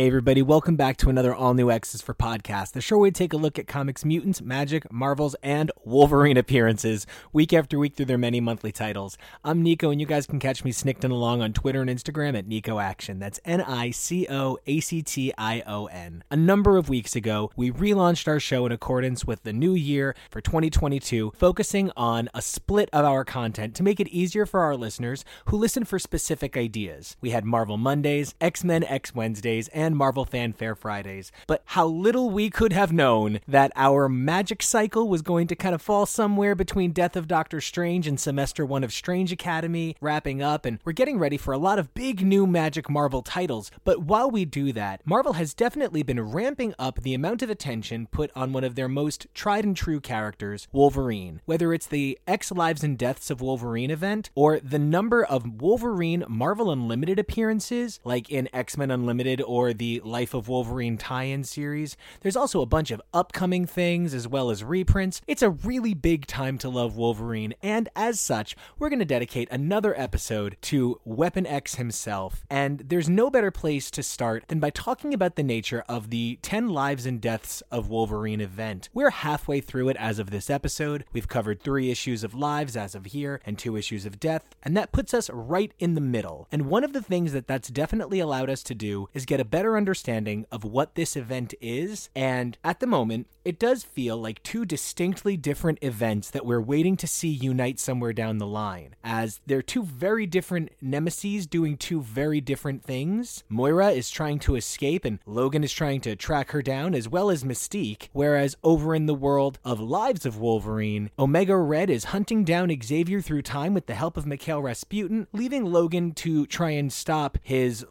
Hey, everybody, welcome back to another all new X's for podcast, the show where we take a look at comics, mutants, magic, marvels, and Wolverine appearances week after week through their many monthly titles. I'm Nico, and you guys can catch me snicked along on Twitter and Instagram at Nico Action. That's N I C O A C T I O N. A number of weeks ago, we relaunched our show in accordance with the new year for 2022, focusing on a split of our content to make it easier for our listeners who listen for specific ideas. We had Marvel Mondays, X Men X Wednesdays, and Marvel Fanfare Fridays. But how little we could have known that our magic cycle was going to kind of fall somewhere between Death of Doctor Strange and semester one of Strange Academy wrapping up, and we're getting ready for a lot of big new Magic Marvel titles. But while we do that, Marvel has definitely been ramping up the amount of attention put on one of their most tried and true characters, Wolverine. Whether it's the X Lives and Deaths of Wolverine event, or the number of Wolverine Marvel Unlimited appearances, like in X Men Unlimited or the Life of Wolverine tie in series. There's also a bunch of upcoming things as well as reprints. It's a really big time to love Wolverine, and as such, we're going to dedicate another episode to Weapon X himself. And there's no better place to start than by talking about the nature of the 10 Lives and Deaths of Wolverine event. We're halfway through it as of this episode. We've covered three issues of Lives as of here and two issues of Death, and that puts us right in the middle. And one of the things that that's definitely allowed us to do is get a better understanding of what this event is. And at the moment, it does feel like two distinctly different events that we're waiting to see unite somewhere down the line, as they're two very different nemesis doing two very different things. Moira is trying to escape, and Logan is trying to track her down, as well as Mystique, whereas over in the world of Lives of Wolverine, Omega Red is hunting down Xavier through time with the help of Mikhail Rasputin, leaving Logan to try and stop his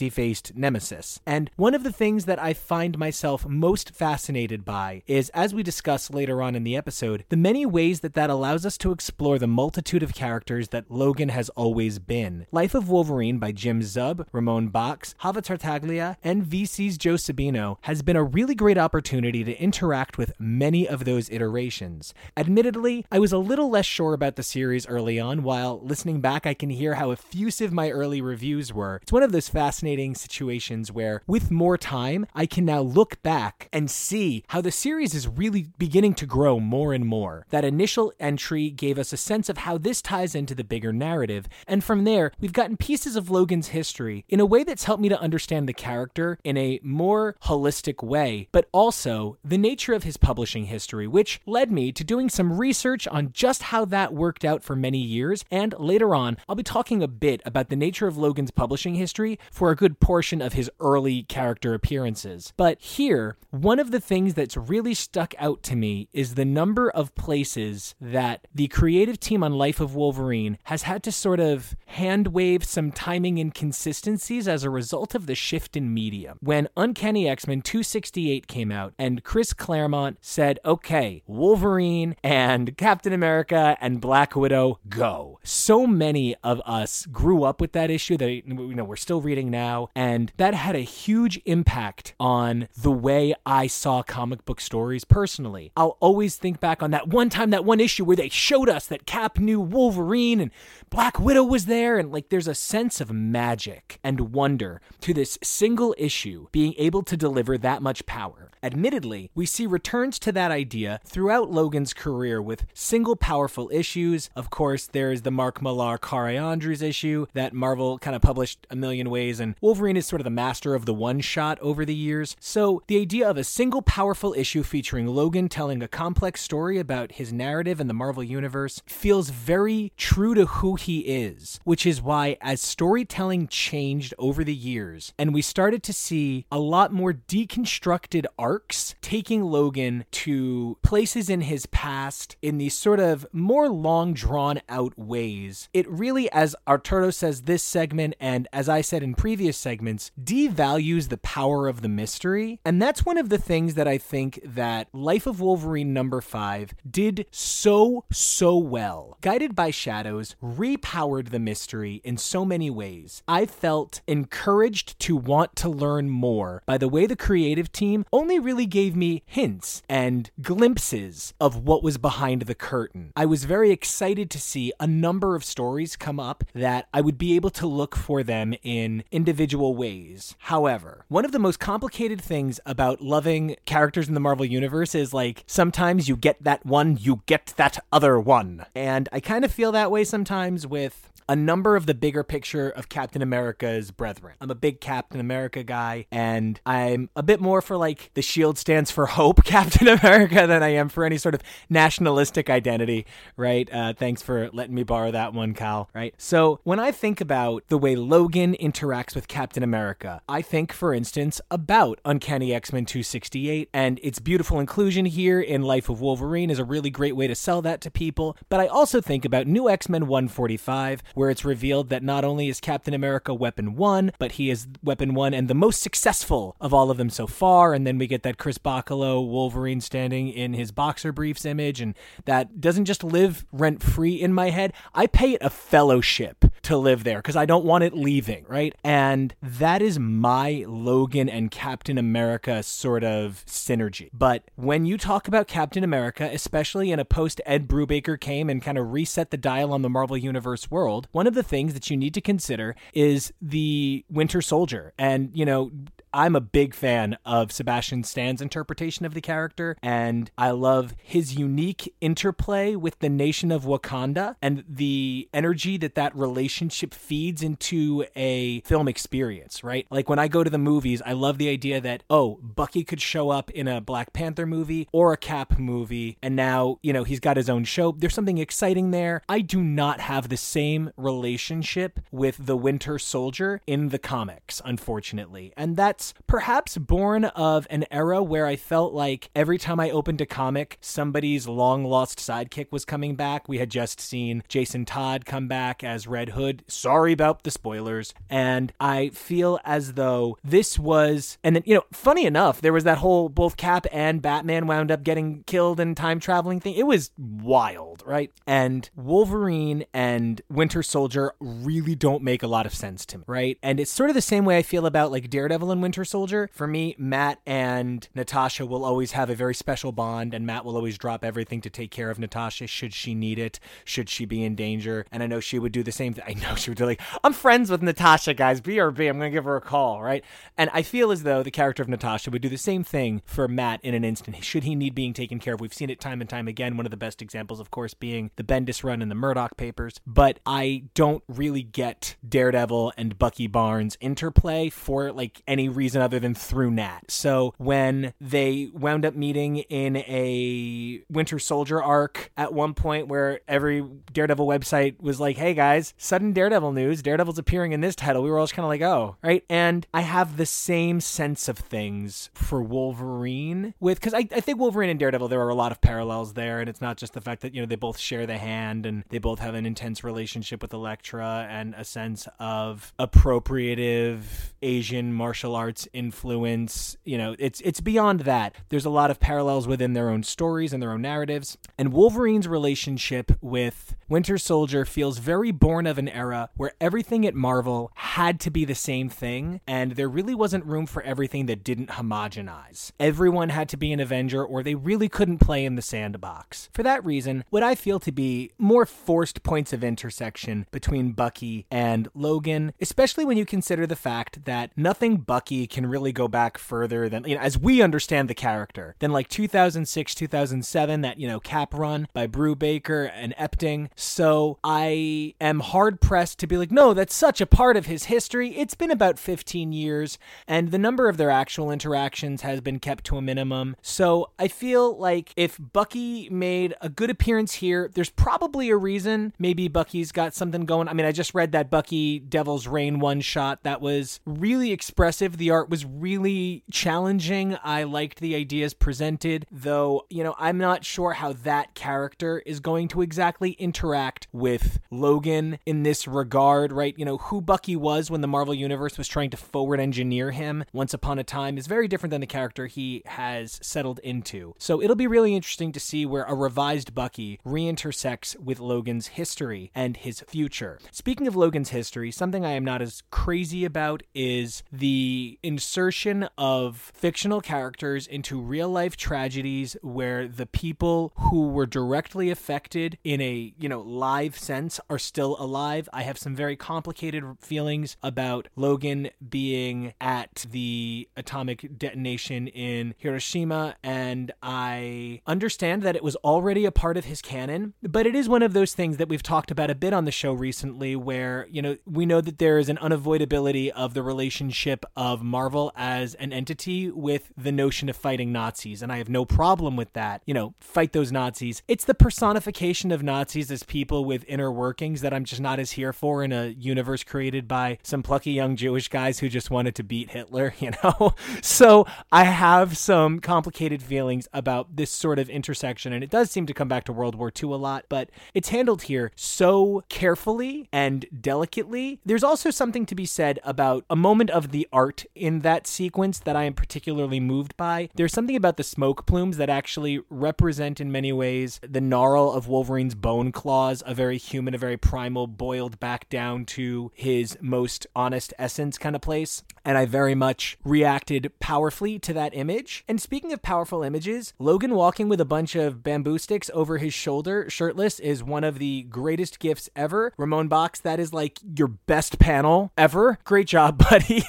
long-time pasty-faced nemesis. And one of the things that I find myself most fascinated by is, as we discuss later on in the episode, the many ways that that allows us to explore the multitude of characters that Logan has always been. Life of Wolverine by Jim Zub, Ramon Bachs, Java Tartaglia, and VC's Joe Sabino has been a really great opportunity to interact with many of those iterations. Admittedly, I was a little less sure about the series early on, while listening back, I can hear how effusive my early reviews were. It's one of those fascinating situations where, with more time, I can now look back and see how the series is really beginning to grow more and more. That initial entry gave us a sense of how this ties into the bigger narrative, and from there, we've gotten pieces of Logan's history in a way that's helped me to understand the character in a more holistic way, but also the nature of his publishing history, which led me to doing some research on just how that worked out for many years. And later on, I'll be talking a bit about the nature of Logan's publishing history for a good portion of his early character appearances. But here, one of the things that's really stuck out to me is the number of places that the creative team on Life of Wolverine has had to sort of hand wave some timing inconsistencies as a result of the shift in medium. When Uncanny X Men 268 came out and Chris Claremont said, okay, Wolverine and Captain America and Black Widow, go. So many of us grew up with that issue that you know we're still reading now, and that had a huge impact on the way I saw comic book stories personally. I'll always think back on that one time, that one issue where they showed us that Cap knew Wolverine and Black Widow was there, and like there's a sense of magic and wonder to this single issue being able to deliver that much power. Admittedly, we see returns to that idea throughout Logan's career with single powerful issues. Of course, there's the Mark Millar Kaare Andrews issue that Marvel kind of published a million ways, and Wolverine is sort of the master of the one shot over the years. So the idea of a single powerful issue featuring Logan telling a complex story about his narrative in the Marvel Universe feels very true to who he is, which is why, as storytelling changed over the years, and we started to see a lot more deconstructed arcs taking Logan to places in his past in these sort of more long drawn out ways, it really, as Arturo says this segment, and as I said in previous previous segments, devalues the power of the mystery. And that's one of the things that I think that Life of Wolverine number five did so, so well. Guided by Shadows repowered the mystery in so many ways. I felt encouraged to want to learn more by the way the creative team only really gave me hints and glimpses of what was behind the curtain. I was very excited to see a number of stories come up that I would be able to look for them in individual ways. However, one of the most complicated things about loving characters in the Marvel Universe is like sometimes you get that one, you get that other one. And I kind of feel that way sometimes with a number of the bigger picture of Captain America's brethren. I'm a big Captain America guy, and I'm a bit more for like the shield stands for hope Captain America than I am for any sort of nationalistic identity, right? Uh, thanks for letting me borrow that one, Cal, right? So when I think about the way Logan interacts with Captain America, I think, for instance, about Uncanny X Men 268, and its beautiful inclusion here in Life of Wolverine is a really great way to sell that to people. But I also think about New X Men 145 where it's revealed that not only is Captain America Weapon 1, but he is Weapon 1 and the most successful of all of them so far. And then we get that Chris Bachalo Wolverine standing in his boxer briefs image, and that doesn't just live rent free in my head. I pay it a fellowship to live there because I don't want it leaving, right? And that is my Logan and Captain America sort of synergy. But when you talk about Captain America, especially in a post Ed Brubaker came and kind of reset the dial on the Marvel Universe world, one of the things that you need to consider is the Winter Soldier. And, you know, I'm a big fan of Sebastian Stan's interpretation of the character, and I love his unique interplay with the nation of Wakanda and the energy that that relationship feeds into a film experience, right? Like when I go to the movies, I love the idea that, oh, Bucky could show up in a Black Panther movie or a Cap movie, and now, you know, he's got his own show. There's something exciting there. I do not have the same relationship with the Winter Soldier in the comics, unfortunately. And perhaps born of an era where I felt like every time I opened a comic, somebody's long lost sidekick was coming back. We had just seen Jason Todd come back as Red Hood. Sorry about the spoilers. And I feel as though this was, and then, you know, funny enough, there was that whole both Cap and Batman wound up getting killed and time traveling thing. It was wild, right? And Wolverine and Winter Soldier really don't make a lot of sense to me, right? And it's sort of the same way I feel about like Daredevil and Winter Soldier. For me, Matt and Natasha will always have a very special bond, and Matt will always drop everything to take care of Natasha should she need it, should she be in danger. And I know she would do the same thing. I know she would do like, I'm friends with Natasha, guys. BRB, I'm going to give her a call, right? And I feel as though the character of Natasha would do the same thing for Matt in an instant, should he need being taken care of. We've seen it time and time again. One of the best examples, of course, being the Bendis run in the Murdock papers. But I don't really get Daredevil and Bucky Barnes interplay for like any reason other than through Nat. So when they wound up meeting in a Winter Soldier arc at one point where every Daredevil website was like, hey guys, sudden Daredevil news, Daredevil's appearing in this title, we were all just kind of like, oh, right? And I have the same sense of things for Wolverine with, because I, I think Wolverine and Daredevil, there are a lot of parallels there. And it's not just the fact that, you know, they both share the hand and they both have an intense relationship with Elektra and a sense of appropriative Asian martial arts influence. You know, it's it's beyond that. There's a lot of parallels within their own stories and their own narratives. And Wolverine's relationship with Winter Soldier feels very born of an era where everything at Marvel had to be the same thing, and there really wasn't room for everything that didn't homogenize. Everyone had to be an Avenger, or they really couldn't play in the sandbox. For that reason, what I feel to be more forced points of intersection between Bucky and Logan, especially when you consider the fact that nothing Bucky can really go back further than, you know, as we understand the character, than like 2006, 2007, that, you know, cap run by Brubaker and Epting. So I am hard pressed to be like, no, that's such a part of his history. It's been about 15 years, and the number of their actual interactions has been kept to a minimum. So I feel like if Bucky made a good appearance here, there's probably a reason. Maybe Bucky's got something going. I mean, I just read that Bucky Devil's Reign one shot that was really expressive. The The art was really challenging. I liked the ideas presented, though, you know, I'm not sure how that character is going to exactly interact with Logan in this regard, right? You know, who Bucky was when the Marvel Universe was trying to forward engineer him once upon a time is very different than the character he has settled into. So it'll be really interesting to see where a revised Bucky reintersects with Logan's history and his future. Speaking of Logan's history, something I am not as crazy about is the insertion of fictional characters into real life tragedies where the people who were directly affected in a, you know, live sense are still alive. I have some very complicated feelings about Logan being at the atomic detonation in Hiroshima, and I understand that it was already a part of his canon, but it is one of those things that we've talked about a bit on the show recently where, you know, we know that there is an unavoidability of the relationship of Marvel as an entity with the notion of fighting Nazis, and I have no problem with that. You know, fight those Nazis. It's the personification of Nazis as people with inner workings that I'm just not as here for in a universe created by some plucky young Jewish guys who just wanted to beat Hitler, you know? So I have some complicated feelings about this sort of intersection, and it does seem to come back to World War II a lot, but it's handled here so carefully and delicately. There's also something to be said about a moment of the art in that sequence that I am particularly moved by. There's something about the smoke plumes that actually represent, in many ways, the gnarl of Wolverine's bone claws, a very human, a very primal, boiled back down to his most honest essence kind of place. And I very much reacted powerfully to that image. And speaking of powerful images, Logan walking with a bunch of bamboo sticks over his shoulder, shirtless, is one of the greatest gifts ever. Ramon Bachs, that is like your best panel ever. Great job, buddy.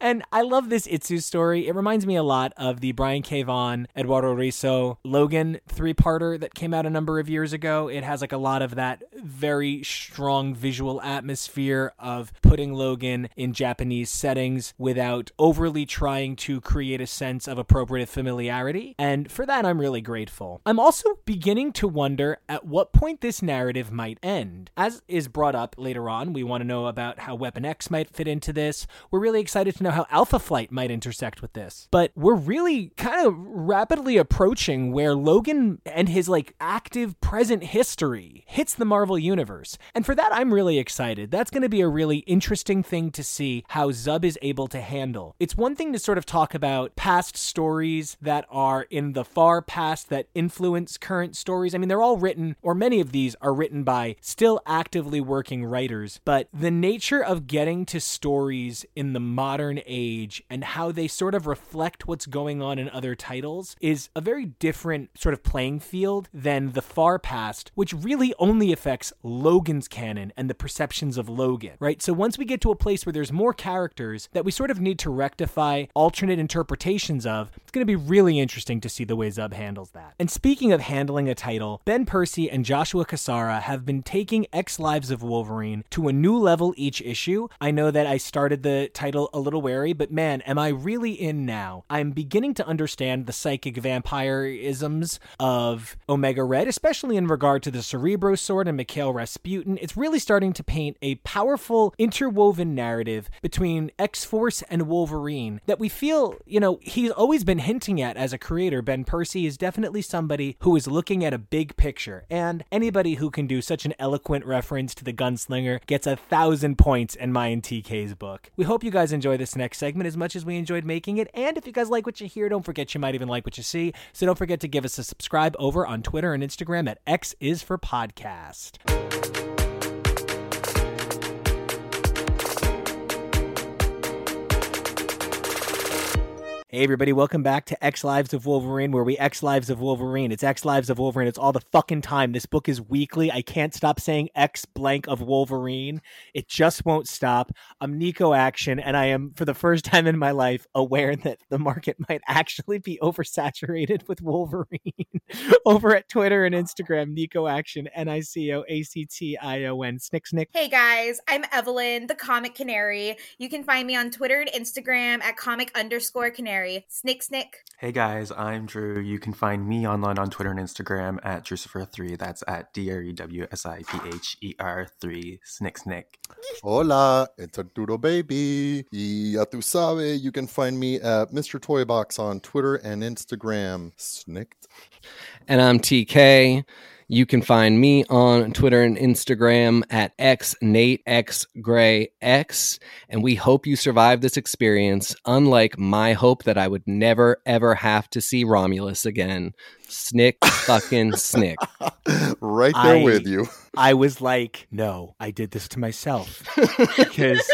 And I love this Itsu story. It reminds me a lot of the Brian K. Eduardo Risso, Logan three parter that came out a number of years ago. It has like a lot of that very strong visual atmosphere of putting Logan in Japanese settings without overly trying to create a sense of appropriate familiarity. And for that, I'm really grateful. I'm also beginning to wonder at what point this narrative might end. As is brought up later on, we want to know about how Weapon X might fit into this. We're really excited to know how Alpha Flight might intersect with this. But we're really kind of rapidly approaching where Logan and his like active present history hits the Marvel universe. And for that, I'm really excited. That's going to be a really interesting thing to see how Zub is able to handle. It's one thing to sort of talk about past stories that are in the far past that influence current stories. I mean, they're all written, or many of these are written by still actively working writers, but the nature of getting to stories in the modern age and how they sort of reflect what's going on in other titles is a very different sort of playing field than the far past, which really only affects Logan's canon and the perceptions of Logan, right? So once we get to a place where there's more characters that we sort of need to rectify alternate interpretations of, it's going to be really interesting to see the way Zub handles that. And speaking of handling a title, Ben Percy and Joshua Cassara have been taking X Lives of Wolverine to a new level each issue. I know that I started the title a little wary, but man, am I really in now? I'm beginning to understand the psychic vampire isms of Omega Red, especially in regard to the Cerebro Sword and Mikhail Rasputin. It's really starting to paint a powerful interwoven narrative between X Force and Wolverine that we feel, you know, he's always been hinting at as a creator. Ben Percy is definitely somebody who is looking at a big picture, and anybody who can do such an eloquent reference to the gunslinger gets a thousand points in my and TK's book. We hope you guys enjoy this next segment as much as we enjoyed making it, and if you guys like what you hear, don't forget you might even like what you see. So don't forget to give us a subscribe over on Twitter and Instagram at X is for Podcast. Hey, everybody, welcome back to X Lives of Wolverine, where we X Lives of Wolverine. It's X Lives of Wolverine. It's all the fucking time. This book is weekly. I can't stop saying X blank of Wolverine. It just won't stop. I'm Nico Action, and I am, for the first time in my life, aware that the market might actually be oversaturated with Wolverine. Over at Twitter and Instagram, Nico Action, N I C O A C T I O N. Snick, snick. Hey, guys, I'm Evelyn, the Comic Canary. You can find me on Twitter and Instagram at comic underscore canary. Non-binary Snick Snick. Hey guys, I'm Drew. You can find me online on Twitter and Instagram at Drewsipher3. That's at D R E W S I P H E R 3 Snick Snick. Hola, it's Arturo Baby. Y ya tu sabe, you can find me at Mr. Toybox on Twitter and Instagram. Snicked. And I'm TK. You can find me on Twitter and Instagram at X Nate X Gray X. And we hope you survive this experience, unlike my hope that I would never ever have to see Romulus again. Snick fucking snick. right there I- with you. I was like, no, I did this to myself because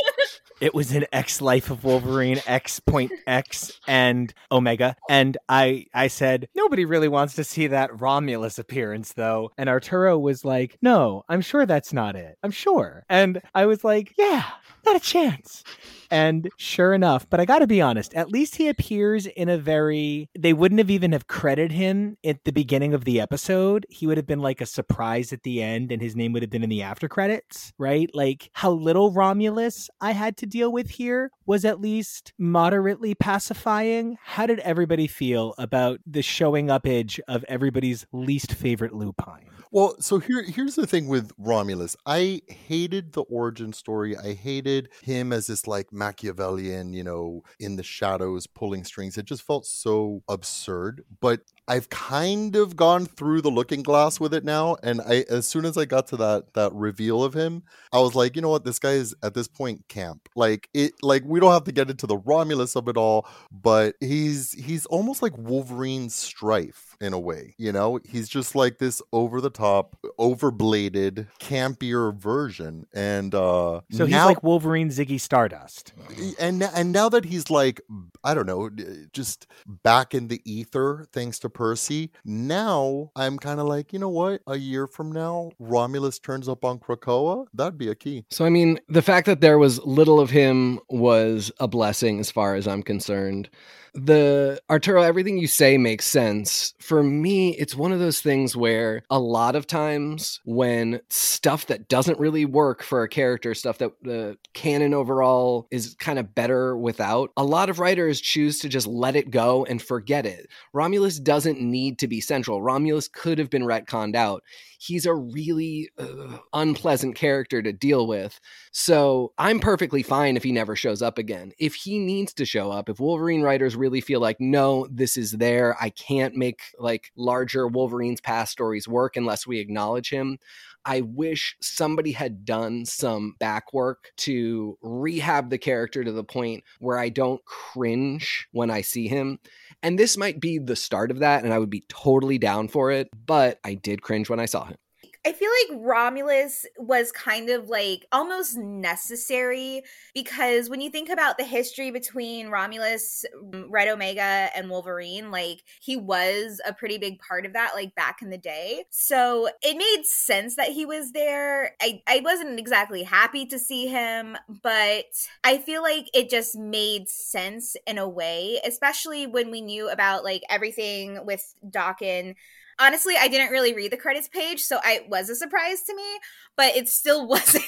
it was an X Life of Wolverine X point X and Omega, and I I said nobody really wants to see that Romulus appearance though, and Arturo was like, no, I'm sure that's not it. I'm sure, and I was like, yeah, not a chance. And sure enough, but I got to be honest, at least he appears in a very they wouldn't have even have credited him at the beginning of the episode. He would have been like a surprise at the end and his name would have been in the after credits, right? Like how little Romulus I had to deal with here was at least moderately pacifying. How did everybody feel about the showing up edge of everybody's least favorite lupine? Well, so here here's the thing with Romulus. I hated the origin story. I hated him as this like Machiavellian, you know, in the shadows pulling strings. It just felt so absurd. But I've kind of gone through the looking glass with it now. And I as soon as I got to that that reveal of him, I was like, you know what, this guy is at this point camp. Like it like we don't have to get into the Romulus of it all, but he's he's almost like Wolverine's strife in a way, you know? He's just like this over the top, overbladed, campier version. And uh So he's now- like Wolverine Ziggy Stardust. and and now that he's like I don't know, just back in the ether thanks to Percy. Now I'm kind of like, you know what? A year from now, Romulus turns up on Krakoa. That'd be a key. So, I mean, the fact that there was little of him was a blessing as far as I'm concerned. The Arturo, everything you say makes sense. For me, it's one of those things where a lot of times when stuff that doesn't really work for a character, stuff that the canon overall is kind of better without, a lot of writers choose to just let it go and forget it. Romulus doesn't need to be central. Romulus could have been retconned out he's a really uh, unpleasant character to deal with. So I'm perfectly fine if he never shows up again. If he needs to show up, if Wolverine writers really feel like, no, this is there, I can't make like larger Wolverine's past stories work unless we acknowledge him. I wish somebody had done some back work to rehab the character to the point where I don't cringe when I see him. And this might be the start of that, and I would be totally down for it, but I did cringe when I saw him. I feel like Romulus was kind of like almost necessary because when you think about the history between Romulus, mm, Red Omega, and Wolverine, like he was a pretty big part of that, like back in the day. So it made sense that he was there. I, I wasn't exactly happy to see him, but I feel like it just made sense in a way, especially when we knew about like everything with Daken honestly i didn't really read the credits page so I, it was a surprise to me but it still wasn't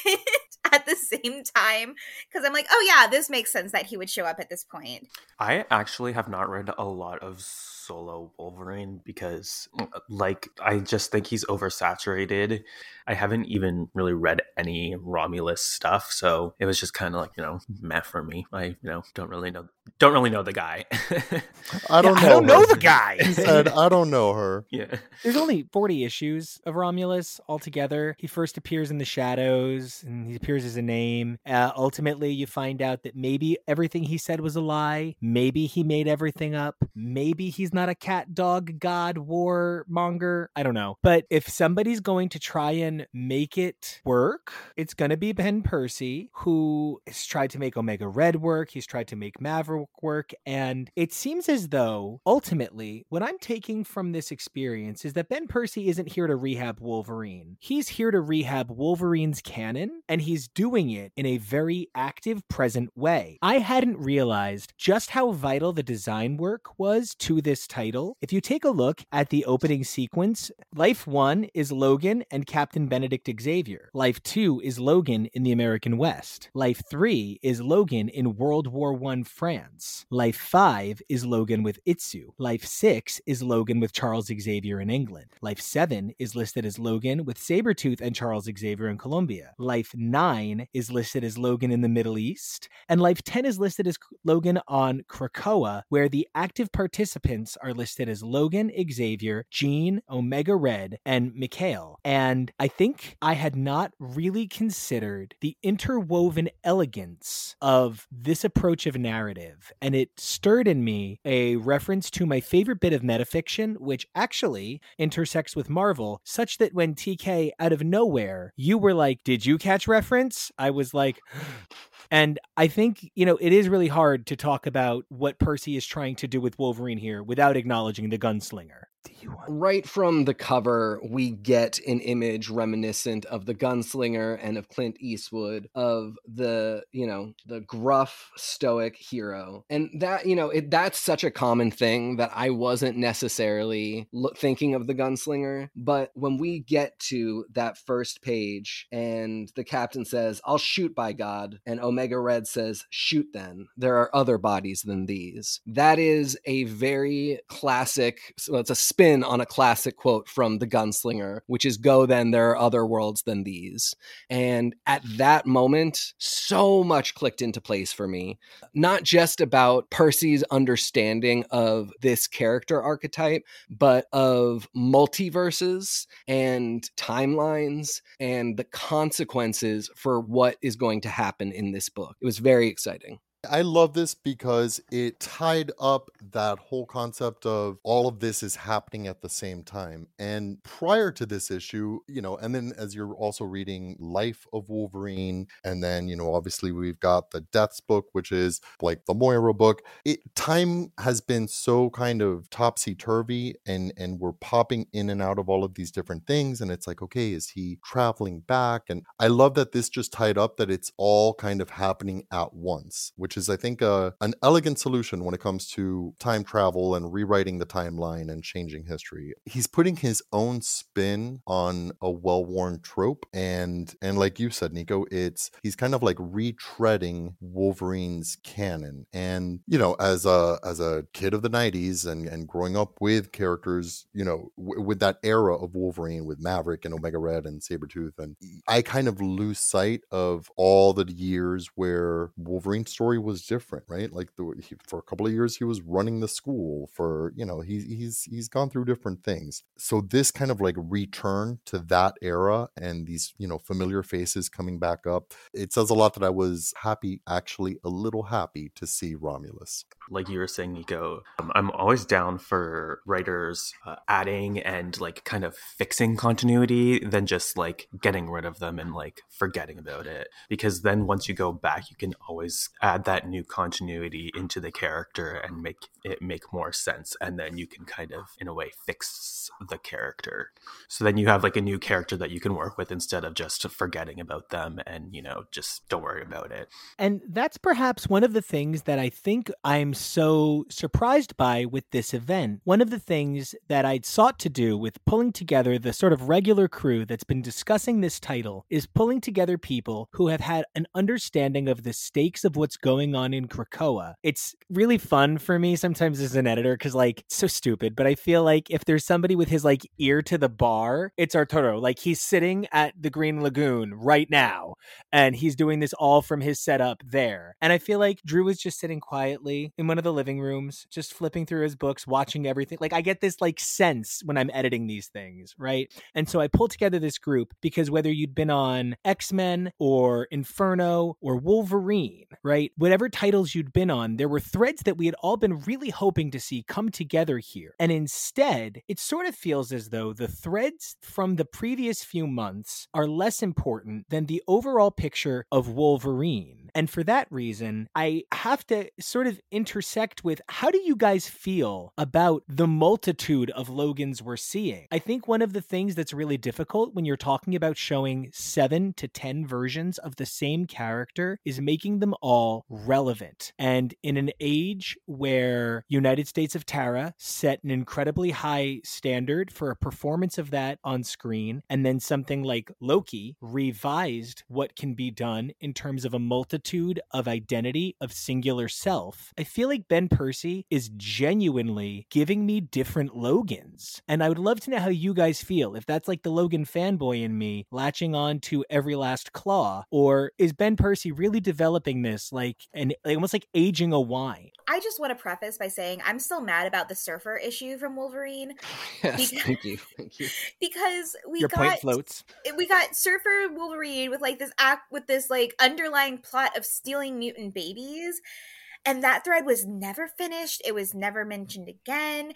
at the same time because i'm like oh yeah this makes sense that he would show up at this point. I actually have not read a lot of solo Wolverine because, like, I just think he's oversaturated. I haven't even really read any Romulus stuff, so it was just kind of like you know, meh for me. I you know don't really know don't really know the guy. I don't Yeah, know. I don't know the guy. He said, I don't know her. yeah, There's only 40 issues of Romulus altogether. He first appears in the shadows and he appears as a name. Uh, ultimately, you find out that maybe everything he said was a lie. Maybe he made everything up. Maybe he's not a cat, dog, god, war monger. I don't know. But if somebody's going to try and make it work, it's going to be Ben Percy, who has tried to make Omega Red work. He's tried to make Maverick work. And it seems as though ultimately, what I'm taking from this experience is that Ben Percy isn't here to rehab Wolverine. He's here to rehab Wolverine's canon, and he's doing it in a very active, present way. I hadn't realized just how vital the design work was to this title. If you take a look at the opening sequence, Life 1 is Logan and Captain Benedict Xavier. Life 2 is Logan in the American West. Life 3 is Logan in World War I France. Life 5 is Logan with Itsu. Life 6 is Logan with Charles Xavier in England. Life 7 is listed as Logan with Sabretooth and Charles Xavier in Colombia. Life 9 is listed as Logan in the Middle East. And Life 10 is listed as Logan on Krakoa, where the active participants are listed as Logan, Xavier, Jean, Omega Red, and Mikhail. And I think I had not really considered the interwoven elegance of this approach of narrative. And it stirred in me a reference to my favorite bit of metafiction, which actually intersects with Marvel, such that when TK out of nowhere, you were like, Did you catch reference? I was like, and I think, you know, it is really hard to talk about what Percy is trying to do with Wolverine here without acknowledging the gunslinger. Right from the cover, we get an image reminiscent of the gunslinger and of Clint Eastwood, of the, you know, the gruff, stoic hero. And that, you know, it, that's such a common thing that I wasn't necessarily lo- thinking of the gunslinger. But when we get to that first page and the captain says, I'll shoot by God, and Omega Red says, shoot then, there are other bodies than these. That is a very classic, so it's a spin on a classic quote from The Gunslinger, which is Go then, there are other worlds than these. And at that moment, so much clicked into place for me. Not just about Percy's understanding of this character archetype, but of multiverses and timelines and the consequences for what is going to happen in this book. It was very exciting. I love this because it tied up that whole concept of all of this is happening at the same time. And prior to this issue, you know, and then as you're also reading Life of Wolverine, and then, you know, obviously we've got the Deaths book, which is like the Moira book. It time has been so kind of topsy turvy and and we're popping in and out of all of these different things. And it's like, okay, is he traveling back? And I love that this just tied up that it's all kind of happening at once, which is, I think, uh, an elegant solution when it comes to time travel and rewriting the timeline and changing history. He's putting his own spin on a well-worn trope, and and like you said, Nico, it's he's kind of like retreading Wolverine's canon. And you know, as a as a kid of the '90s and and growing up with characters, you know, w- with that era of Wolverine with Maverick and Omega Red and Sabretooth, and I kind of lose sight of all the years where Wolverine's story was different, right? Like the, he, for a couple of years he was running the school for, you know, he, he's he's gone through different things. So this kind of like return to that era and these, you know, familiar faces coming back up, it says a lot that I was happy, actually a little happy to see Romulus. like you were saying, Nico, um, I'm always down for writers uh, adding and like kind of fixing continuity than just like getting rid of them and like forgetting about it. Because then once you go back, you can always add that new continuity into the character and make it make more sense. And then you can kind of, in a way, fix the character. So then you have like a new character that you can work with instead of just forgetting about them and, you know, just don't worry about it. And that's perhaps one of the things that I think I'm so surprised by with this event. One of the things that I'd sought to do with pulling together the sort of regular crew that's been discussing this title is pulling together people who have had an understanding of the stakes of what's going on in Krakoa. It's really fun for me sometimes as an editor because, like, so stupid, but I feel like if there's somebody with his like ear to the bar, it's Arturo. Like, he's sitting at the Green Lagoon right now and he's doing this all from his setup there. And I feel like Drew was just sitting quietly in one of the living rooms, just flipping through his books, watching everything. Like I get this like sense when I'm editing these things, right? And so I pulled together this group because whether you'd been on X-Men or Inferno or Wolverine, right? Whatever titles you'd been on, there were threads that we had all been really hoping to see come together here. And instead, it sort of feels as though the threads from the previous few months are less important than the overall picture of Wolverine. And for that reason, I have to sort of intersect with how do you guys feel about the multitude of Logans we're seeing? I think one of the things that's really difficult when you're talking about showing seven to 10 versions of the same character is making them all relevant. And in an age where United States of Tara set an incredibly high standard for a performance of that on screen, and then something like Loki revised what can be done in terms of a multitude of identity of singular self, I feel like Ben Percy is genuinely giving me different Logans. And I would love to know how you guys feel. If that's like the Logan fanboy in me latching on to every last claw, or is Ben Percy really developing this like an almost like aging a wine? I just want to preface by saying I'm still mad about the surfer issue from Wolverine. Yes, thank you. Thank you. Because we Your got point floats. Eh, we got Surfer Wolverine with like this act with this like underlying plot of stealing mutant babies. And that thread was never finished. It was never mentioned again.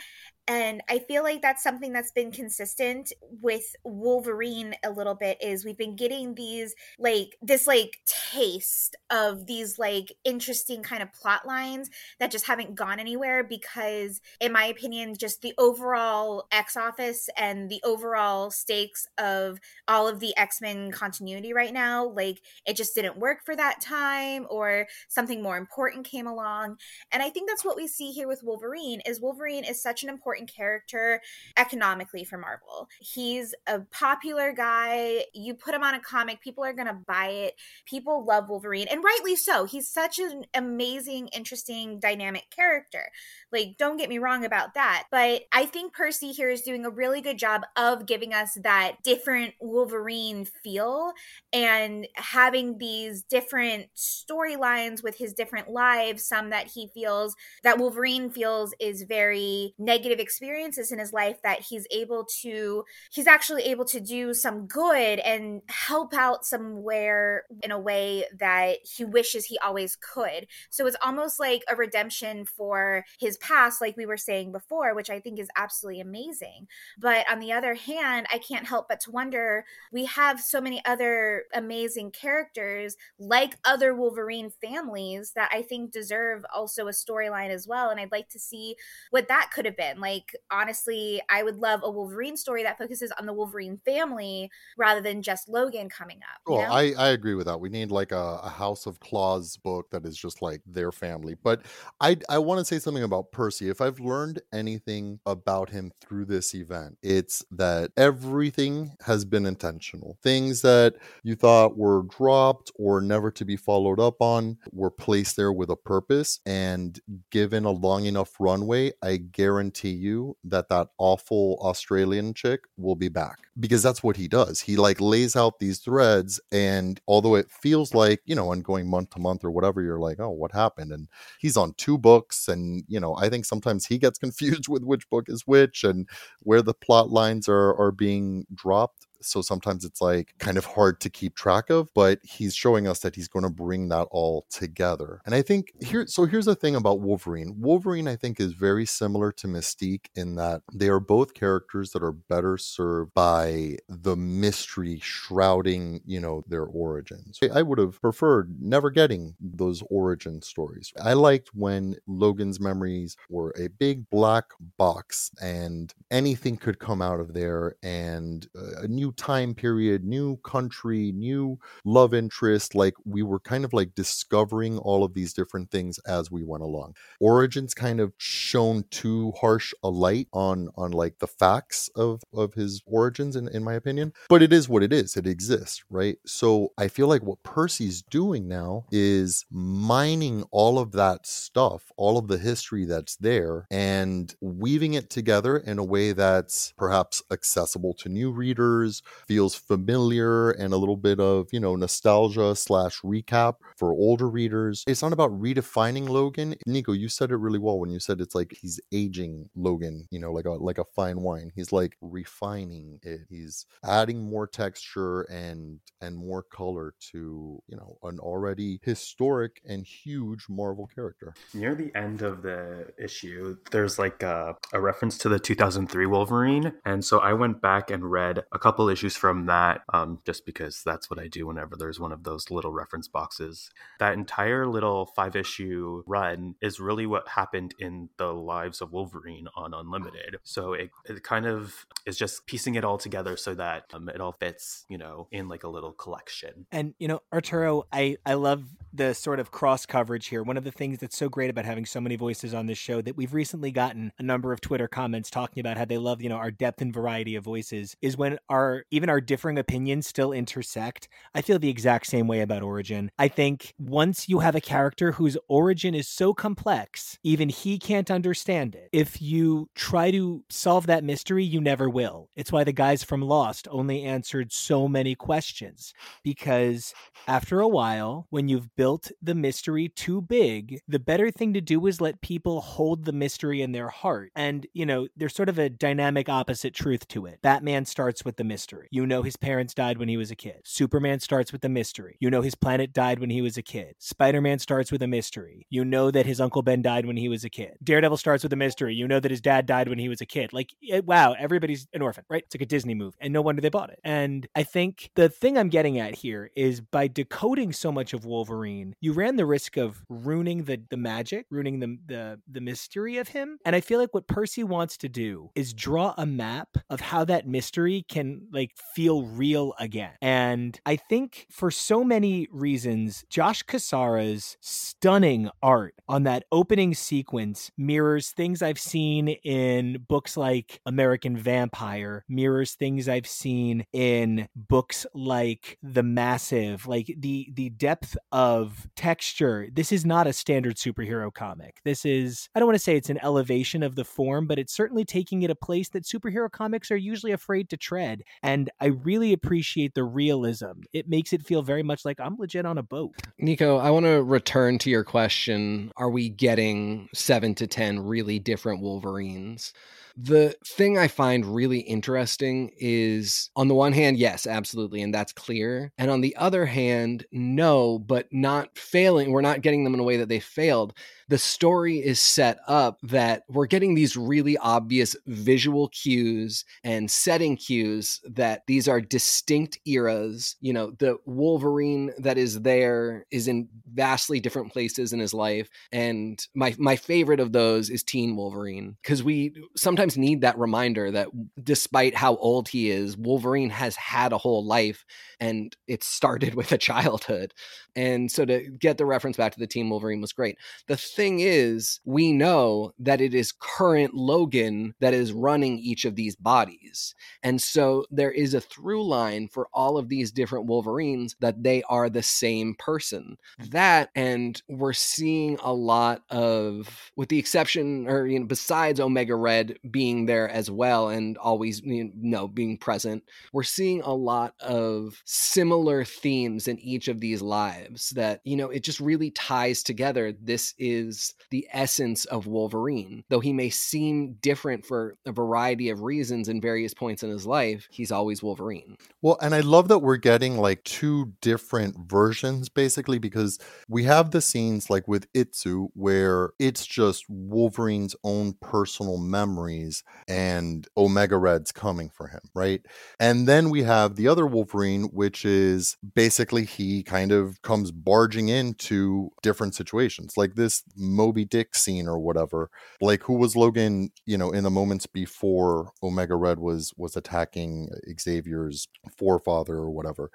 And I feel like that's something that's been consistent with Wolverine a little bit is we've been getting these like this like taste of these like interesting kind of plot lines that just haven't gone anywhere because in my opinion just the overall X office and the overall stakes of all of the X-Men continuity right now like it just didn't work for that time or something more important came along. And I think that's what we see here with Wolverine is Wolverine is such an important character economically for Marvel. He's a popular guy. You put him on a comic, people are going to buy it. People love Wolverine, and rightly so. He's such an amazing, interesting, dynamic character. Like, don't get me wrong about that. But I think Percy here is doing a really good job of giving us that different Wolverine feel and having these different storylines with his different lives. Some that he feels that Wolverine feels is very negative experiences in his life that he's able to, he's actually able to do some good and help out somewhere in a way that he wishes he always could. So it's almost like a redemption for his past, like we were saying before, which I think is absolutely amazing. But on the other hand, I can't help but to wonder we have so many other amazing characters like other Wolverine families that I think deserve also a storyline as well. And I'd like to see what that could have been. Like, honestly, I would love a Wolverine story that focuses on the Wolverine family rather than just Logan coming up. you know? I, I agree with that. We need like a, a House of Claws book that is just like their family. But I I want to say something about Percy. If I've learned anything about him through this event, it's that everything has been intentional. Things that you thought were dropped or never to be followed up on were placed there with a purpose. And given a long enough runway, I guarantee you that that awful Australian chick will be back because that's what he does. He like lays out these threads, and although it feels like you know, and going month to month or whatever, you're like, oh, what happened? And he's on two books, and you know, I think sometimes he gets confused with which book is which and where the plot lines are are being dropped. So sometimes it's like kind of hard to keep track of, but he's showing us that he's going to bring that all together. And I think here, so here's the thing about Wolverine. Wolverine, I think, is very similar to Mystique in that they are both characters that are better served by the mystery shrouding, you know, their origins. I would have preferred never getting those origin stories. I liked when Logan's memories were a big black box and anything could come out of there and uh, a new time period, new country, new love interest. Like we were kind of like discovering all of these different things as we went along. Origins kind of shone too harsh a light on on like the facts of of his origins in, in my opinion. But it is what it is. It exists, right? So I feel like what Percy's doing now is mining all of that stuff, all of the history that's there, and weaving it together in a way that's perhaps accessible to new readers, feels familiar, and a little bit of, you know, nostalgia slash recap for older readers. It's not about redefining Logan. Nico, you said it really well when you said it's like he's aging Logan, you know, like a like a fine wine. He's like refining it. He's adding more texture and and more color to, you know, an already historic and huge Marvel character. Near the end of the issue, there's like a, a reference to the 2003 Wolverine. And so I went back and read a couple couple issues from that, um, just because that's what I do whenever there's one of those little reference boxes. That entire little five issue run is really what happened in the lives of Wolverine on Unlimited. So it, it kind of is just piecing it all together so that um, it all fits, you know, in like a little collection. And you know, Arturo, I I love the sort of cross coverage here. One of the things that's so great about having so many voices on this show that we've recently gotten a number of Twitter comments talking about how they love, you know, our depth and variety of voices is when our even our differing opinions still intersect. I feel the exact same way about Origin. I think once you have a character whose origin is so complex, even he can't understand it. If you try to solve that mystery, you never will. It's why the guys from Lost only answered so many questions because after a while, when you've built the mystery too big, the better thing to do is let people hold the mystery in their heart. And, you know, there's sort of a dynamic opposite truth to it. Batman starts with the mystery. You know his parents died when he was a kid. Superman starts with a mystery. You know his planet died when he was a kid. Spider Man starts with a mystery. You know that his Uncle Ben died when he was a kid. Daredevil starts with a mystery. You know that his dad died when he was a kid. Like, it, wow, everybody's an orphan, right? It's like a Disney movie. And no wonder they bought it. And I think the thing I'm getting at here is by decoding so much of Wolverine, you ran the risk of ruining the, the magic, ruining the, the, the mystery of him. And I feel like what Percy wants to do is draw a map of how that mystery can like feel real again. And I think for so many reasons, Josh Cassara's stunning art on that opening sequence mirrors things I've seen in books like American Vampire, mirrors things I've seen in books like The Massive, like the the depth of texture. This is not a standard superhero comic. This is I don't want to say it's an elevation of the form, but it's certainly taking it a place that superhero comics are usually afraid to tread. And I really appreciate the realism. It makes it feel very much like I'm legit on a boat. Nico, I want to return to your question. Are we getting seven to 10 really different Wolverines? The thing I find really interesting is on the one hand, yes, absolutely, and that's clear. And on the other hand, no, but not failing. We're not getting them in a way that they failed the story is set up that we're getting these really obvious visual cues and setting cues that these are distinct eras. You know, the Wolverine that is there is in vastly different places in his life. And my my favorite of those is Teen Wolverine because we sometimes need that reminder that despite how old he is, Wolverine has had a whole life and it started with a childhood. And so to get the reference back to the Team Wolverine was great. The thing is, we know that it is current Logan that is running each of these bodies. And so there is a through line for all of these different Wolverines that they are the same person. That, and we're seeing a lot of, with the exception, or, you know, besides Omega Red being there as well and always, you know, being present, we're seeing a lot of similar themes in each of these lives that, you know, it just really ties together. This is the essence of Wolverine. Though he may seem different for a variety of reasons in various points in his life, he's always Wolverine. Well, and I love that we're getting like two different versions basically because we have the scenes like with Itsu where it's just Wolverine's own personal memories and Omega Red's coming for him, right? And then we have the other Wolverine, which is basically he kind of comes barging into different situations like this Moby Dick scene or whatever. Like who was Logan, you know, in the moments before Omega Red was was attacking Xavier's forefather or whatever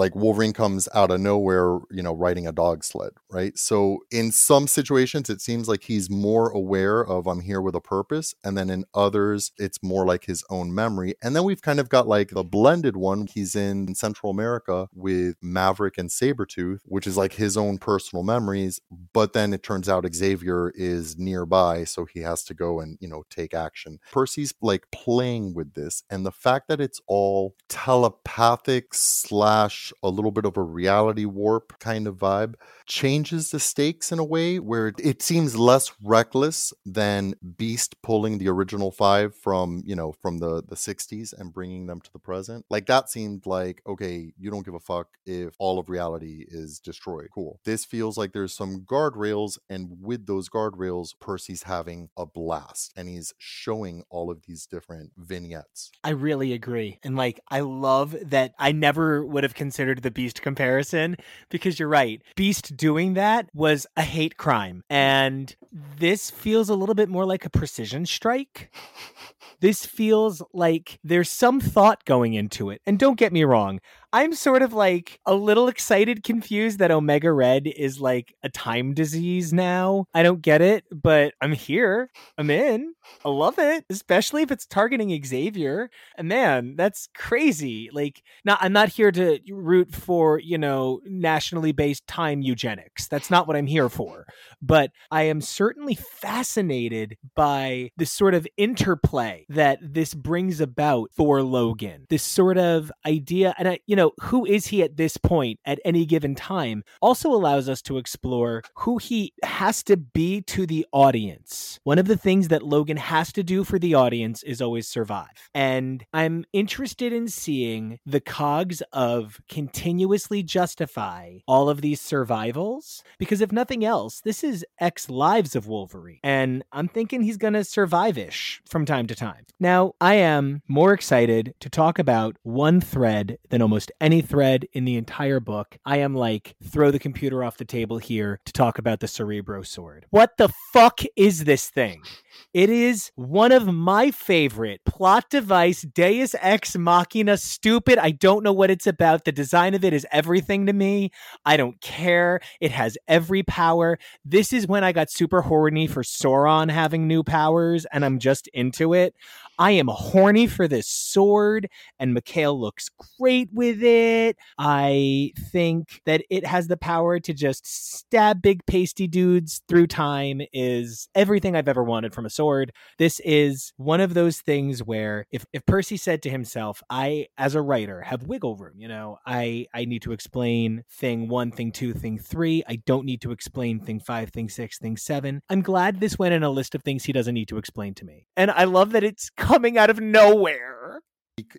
like Wolverine comes out of nowhere, you know, riding a dog sled, right? So in some situations, it seems like he's more aware of I'm here with a purpose. And then in others, it's more like his own memory. And then we've kind of got like the blended one. He's in Central America with Maverick and Sabretooth, which is like his own personal memories. But then it turns out Xavier is nearby. So he has to go and, you know, take action. Percy's like playing with this. And the fact that it's all telepathic slash a little bit of a reality warp kind of vibe, changes the stakes in a way where it seems less reckless than Beast pulling the original five from, you know, from the, the 60s and bringing them to the present. Like that seemed like, okay, you don't give a fuck if all of reality is destroyed. Cool. This feels like there's some guardrails, and with those guardrails, Percy's having a blast and he's showing all of these different vignettes. I really agree. And like, I love that I never would have considered the Beast comparison because you're right. Beast doing that was a hate crime. And this feels a little bit more like a precision strike. This feels like there's some thought going into it. And don't get me wrong, I'm sort of like a little excited, confused that Omega Red is like a time disease now. I don't get it, but I'm here. I'm in. I love it, especially if it's targeting Xavier. And man, that's crazy. Like, not I'm not here to root for, you know, nationally based time eugenics. That's not what I'm here for. But I am certainly fascinated by the sort of interplay that this brings about for Logan. This sort of idea, and I, you know, who is he at this point at any given time also allows us to explore who he has to be to the audience. One of the things that Logan has to do for the audience is always survive. And I'm interested in seeing the cogs of continuously justify all of these survivals because if nothing else, this is X lives of Wolverine. And I'm thinking he's going to survive ish from time to time. Now, I am more excited to talk about one thread than almost any thread in the entire book. I am like, throw the computer off the table here to talk about the Cerebro sword. What the fuck is this thing? It is one of my favorite plot device, Deus Ex Machina. Stupid. I don't know what it's about. The design of it is everything to me. I don't care. It has every power. This is when I got super horny for Sauron having new powers, and I'm just into it. I am horny for this sword, and Mikhail looks great with it. I think that it has the power to just stab big pasty dudes through time, is everything I've ever wanted from a sword. This is one of those things where if, if Percy said to himself, I, as a writer, have wiggle room, you know, I, I need to explain thing one, thing two, thing three. I don't need to explain thing five, thing six, thing seven. I'm glad this went in a list of things he doesn't need to explain to me. And I love that it's coming out of nowhere.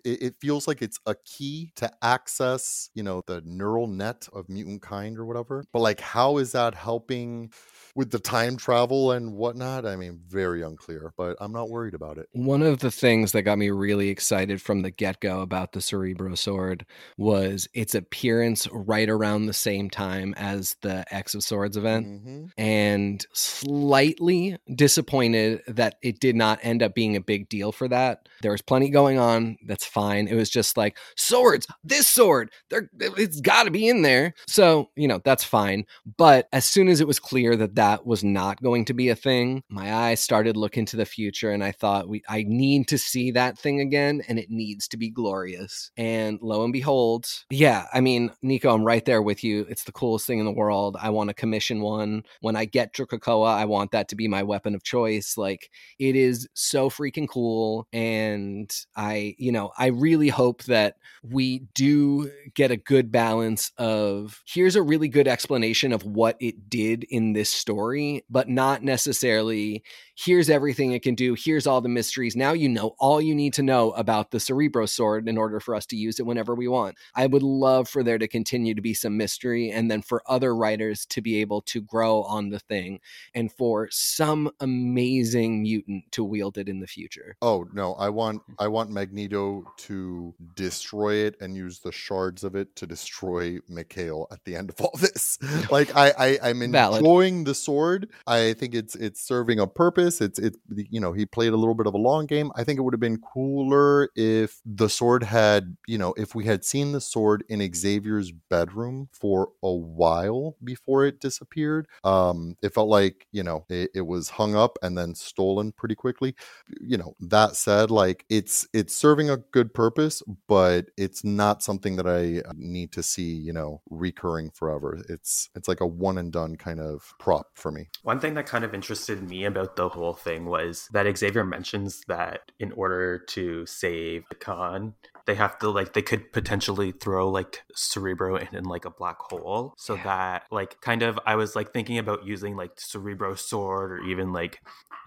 It, feels like it's a key to access you know the neural net of mutant kind or whatever but like how is that helping with the time travel and whatnot, I mean, very unclear, but I'm not worried about it. One of the things that got me really excited from the get go about the Cerebro Sword was its appearance right around the same time as the X of Swords event, mm-hmm. and slightly disappointed that it did not end up being a big deal for that. There was plenty going on. That's fine. It was just like swords, this sword, there, it's got to be in there. So you know that's fine. But as soon as it was clear that that was not going to be a thing, my eyes started looking to the future and I thought we I need to see that thing again and it needs to be glorious. And lo and behold, yeah, I mean, Nico, I'm right there with you. It's the coolest thing in the world. I want to commission one. When I get to Krakoa, I want that to be my weapon of choice. Like it is so freaking cool and I, you know, I really hope that we do get a good balance of here's a really good explanation of what it did in this story story, but not necessarily here's everything it can do, here's all the mysteries. Now you know all you need to know about the Cerebro sword in order for us to use it whenever we want. I would love for there to continue to be some mystery and then for other writers to be able to grow on the thing and for some amazing mutant to wield it in the future. Oh, no, I want I want Magneto to destroy it and use the shards of it to destroy Mikhail at the end of all this. like I, I I'm enjoying Valid. the sword. I think it's it's serving a purpose. It's it you know he played a little bit of a long game. I think it would have been cooler if the sword had you know if we had seen the sword in Xavier's bedroom for a while before it disappeared. Um, it felt like you know it, it was hung up and then stolen pretty quickly. You know that said, like it's it's serving a good purpose, but it's not something that I uh, need to see you know recurring forever. It's it's like a one and done kind of prop for me. One thing that kind of interested me about the whole thing was that Xavier mentions that in order to save the Khan, they have to like they could potentially throw like Cerebro in, in like a black hole, so Yeah. that like kind of I was like thinking about using like Cerebro sword or even like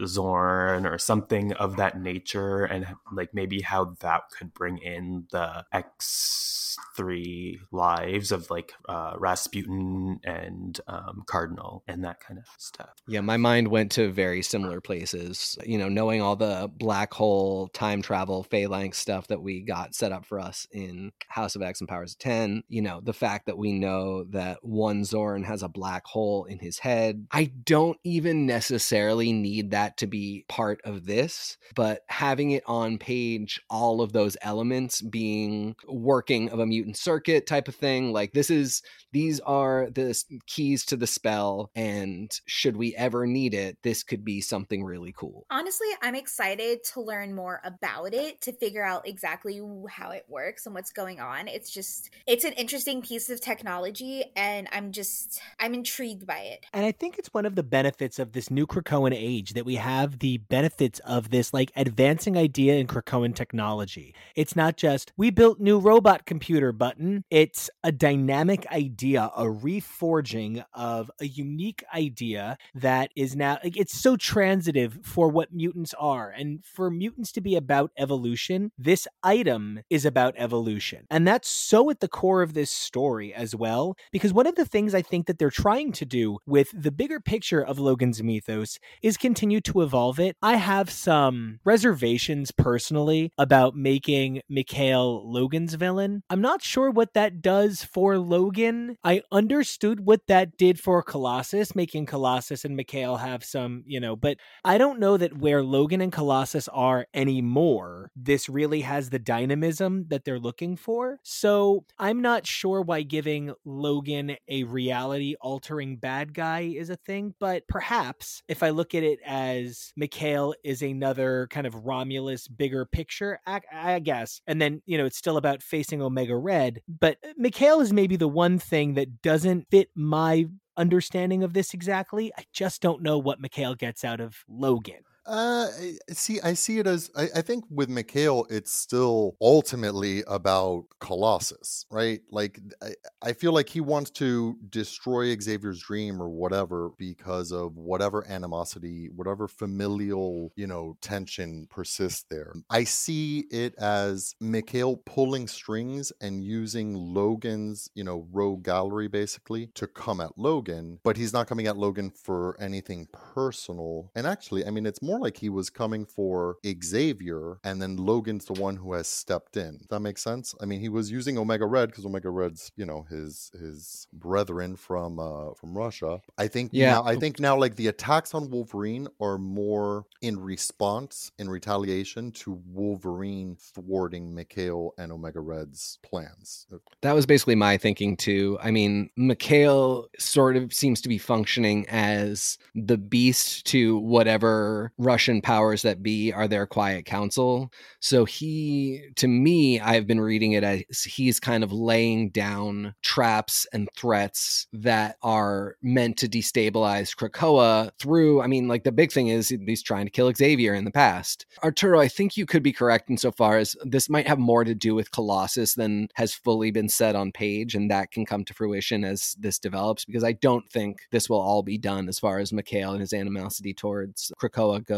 Zorn or something of that nature, and like maybe how that could bring in the X three lives of like uh, Rasputin and um, Cardinal and that kind of stuff. Yeah, my mind went to very similar places. You know, knowing all the black hole, time travel, phalanx stuff that we got set up for us in House of X and Powers of 10, you know, the fact that we know that one Zorn has a black hole in his head. I don't even necessarily need that to be part of this, but having it on page, all of those elements being working of a mutant circuit type of thing, like this is these are the keys to the spell and should we ever need it this could be something really cool Honestly, I'm excited to learn more about it to figure out exactly how it works and what's going on. It's just, it's an interesting piece of technology, and I'm just, I'm intrigued by it. And I think it's one of the benefits of this new Krakoan age that we have the benefits of this like advancing idea in Krakoan technology. It's not just we built new robot computer button. It's a dynamic idea, a reforging of a unique idea that is now like it's so transitive for what mutants are. And for mutants to be about evolution, this item is about evolution. And that's so at the core of this story as well. Because one of the things I think that they're trying to do with the bigger picture of Logan's mythos is continue to evolve it. I have some reservations personally about making Mikhail Logan's villain. I'm not sure what that does for Logan. I understood what that did for Colossus, making Colossus and Mikhail have some, you know, but I don't know that where Logan and Colossus are anymore, this really has the dynamism that they're looking for. So I'm not sure why giving Logan a reality altering bad guy is a thing, but perhaps if I look at it as Mikhail is another kind of Romulus bigger picture, I, I guess, and then, you know, it's still about facing Omega Red, but Mikhail is maybe the one thing that doesn't fit my understanding of this exactly. I just don't know what Mikhail gets out of Logan. Uh, see, I see it as I, I think with Mikhail, it's still ultimately about Colossus, right? Like, I, I feel like he wants to destroy Xavier's dream or whatever because of whatever animosity, whatever familial, you know, tension persists there. I see it as Mikhail pulling strings and using Logan's, you know, rogue gallery basically to come at Logan, but he's not coming at Logan for anything personal. And actually, I mean, it's more like he was coming for Xavier, and then Logan's the one who has stepped in. Does that makes sense? I mean, he was using Omega Red because Omega Red's, you know, his his brethren from uh from Russia. I think Yeah. now I think now like the attacks on Wolverine are more in response, in retaliation to Wolverine thwarting Mikhail and Omega Red's plans. that was basically my thinking too i mean mikhail sort of seems to be functioning as the beast to whatever russian powers that be are their quiet council so he to me i've been reading it as he's kind of laying down traps and threats that are meant to destabilize krakoa through i mean like the big thing is he's trying to kill xavier in the past. Arturo i think you could be correct insofar as this might have more to do with colossus than has fully been said on page and that can come to fruition as this develops because i don't think this will all be done as far as mikhail and his animosity towards krakoa goes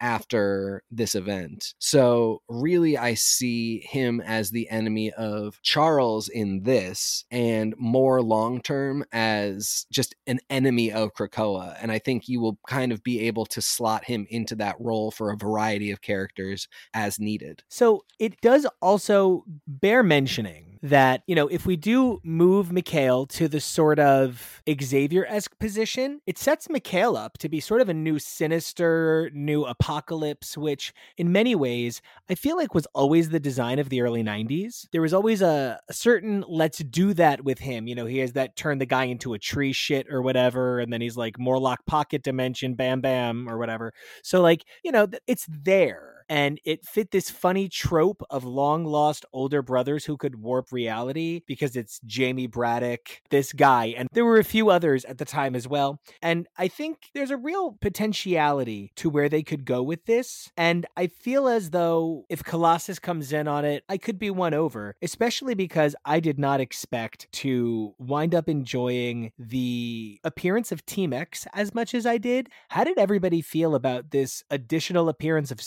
after this event. So really i see him as the enemy of charles in this and more long term as just an enemy of krakoa and i think you will kind of be able to slot him into that role for a variety of characters as needed. So it does also bear mentioning that, you know, if we do move Mikhail to the sort of Xavier esque position, it sets Mikhail up to be sort of a new sinister, new apocalypse, which in many ways I feel like was always the design of the early 90s. There was always a, a certain let's do that with him. You know, he has that turn the guy into a tree shit or whatever, and then he's like Morlock pocket dimension, bam, bam, or whatever. So, like, you know, it's there. And it fit this funny trope of long lost older brothers who could warp reality because it's Jamie Braddock, this guy, and there were a few others at the time as well. And I think there's a real potentiality to where they could go with this. And I feel as though if Colossus comes in on it, I could be won over, especially because I did not expect to wind up enjoying the appearance of Team X as much as I did. How did everybody feel about this additional appearance of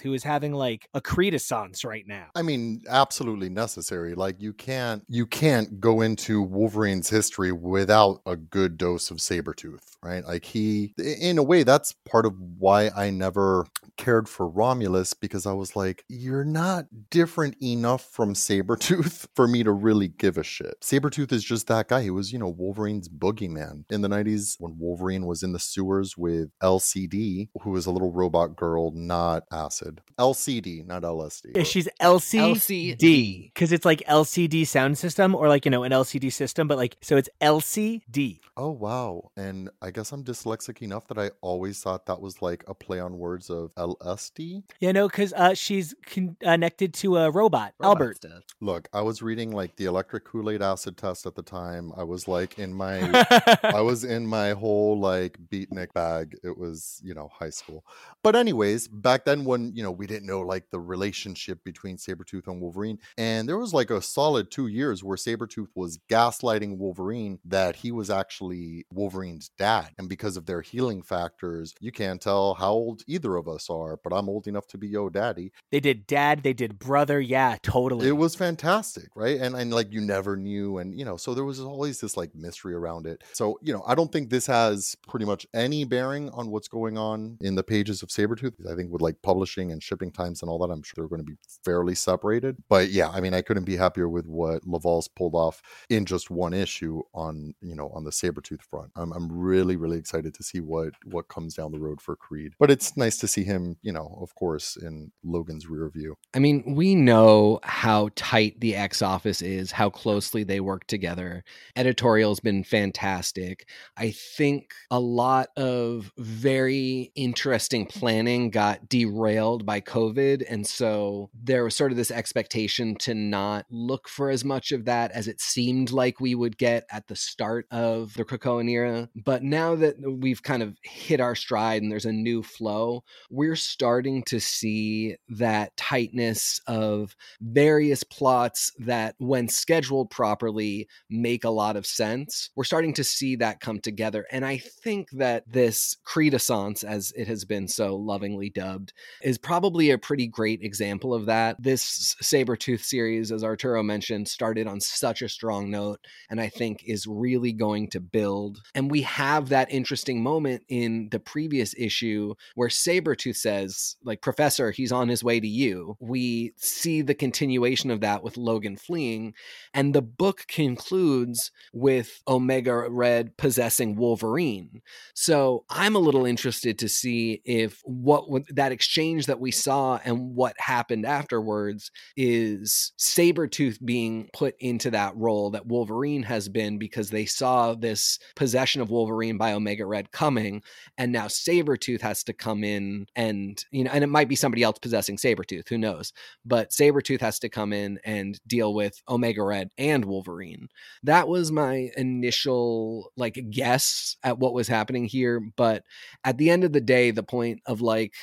Who is having like a credescence right now? I mean, absolutely necessary. Like you can't you can't go into Wolverine's history without a good dose of Sabretooth, right? Like he in a way that's part of why I never cared for Romulus because I was like, you're not different enough from Sabretooth for me to really give a shit. Sabretooth is just that guy. He was, you know, Wolverine's boogeyman. In the 90s, when Wolverine was in the sewers with LCD, who was a little robot girl, not acid. LCD, not LSD. Yeah, she's LCD because it's like LCD sound system or like, you know, an LCD system, but like, so it's LCD. Oh, wow. And I guess I'm dyslexic enough that I always thought that was like a play on words of LSD. Yeah, no, because uh, she's con- connected to a robot, Albert. Dead. Look, I was reading like the electric Kool Aid acid test at the time. I was like in my, I was in my whole like beatnik bag. It was, you know, high school. But anyways, back then when, you know, we didn't know like the relationship between Sabretooth and Wolverine. And there was like a solid two years where Sabretooth was gaslighting Wolverine that he was actually Wolverine's dad. And because of their healing factors, you can't tell how old either of us are, but I'm old enough to be yo daddy. They did dad, they did brother. Yeah, totally. It was fantastic, right? And and like you never knew, and you know, so there was always this like mystery around it. So you know, I don't think this has pretty much any bearing on what's going on in the pages of Sabretooth. I think with like publishing and shipping times and all that, I'm sure they're going to be fairly separated. But yeah, I mean, I couldn't be happier with what LaValle's pulled off in just one issue on you know on the Sabretooth front. I'm I'm really really excited to see what what comes down the road for Creed. But it's nice to see him, you know, of course, in Logan's rear view. I mean, we know how tight the X office is, how closely they work together. Editorial's been fantastic. I think a lot of very interesting planning got derailed by COVID. And so there was sort of this expectation to not look for as much of that as it seemed like we would get at the start of the Krakoan era. But now that we've kind of hit our stride and there's a new flow, we're starting to see that tightness of various plots that, when scheduled properly, make a lot of sense. We're starting to see that come together. And I think that this credescence, as it has been so lovingly dubbed, is probably a pretty great example of that. This Sabretooth series, as Arturo mentioned, started on such a strong note, and I think is really going to build. And we have that interesting moment in the previous issue where Sabretooth says, like, Professor, he's on his way to you. We see the continuation of that with Logan fleeing. And the book concludes with Omega Red possessing Wolverine. So I'm a little interested to see if what that exchange that we saw and what happened afterwards is Sabretooth being put into that role that Wolverine has been because they saw this possession of Wolverine by Omega Red coming. And now Sabretooth has to come in and, you know, and it might be somebody else possessing Sabretooth, who knows? But Sabretooth has to come in and deal with Omega Red and Wolverine. That was my initial like guess at what was happening here. But at the end of the day, the point of like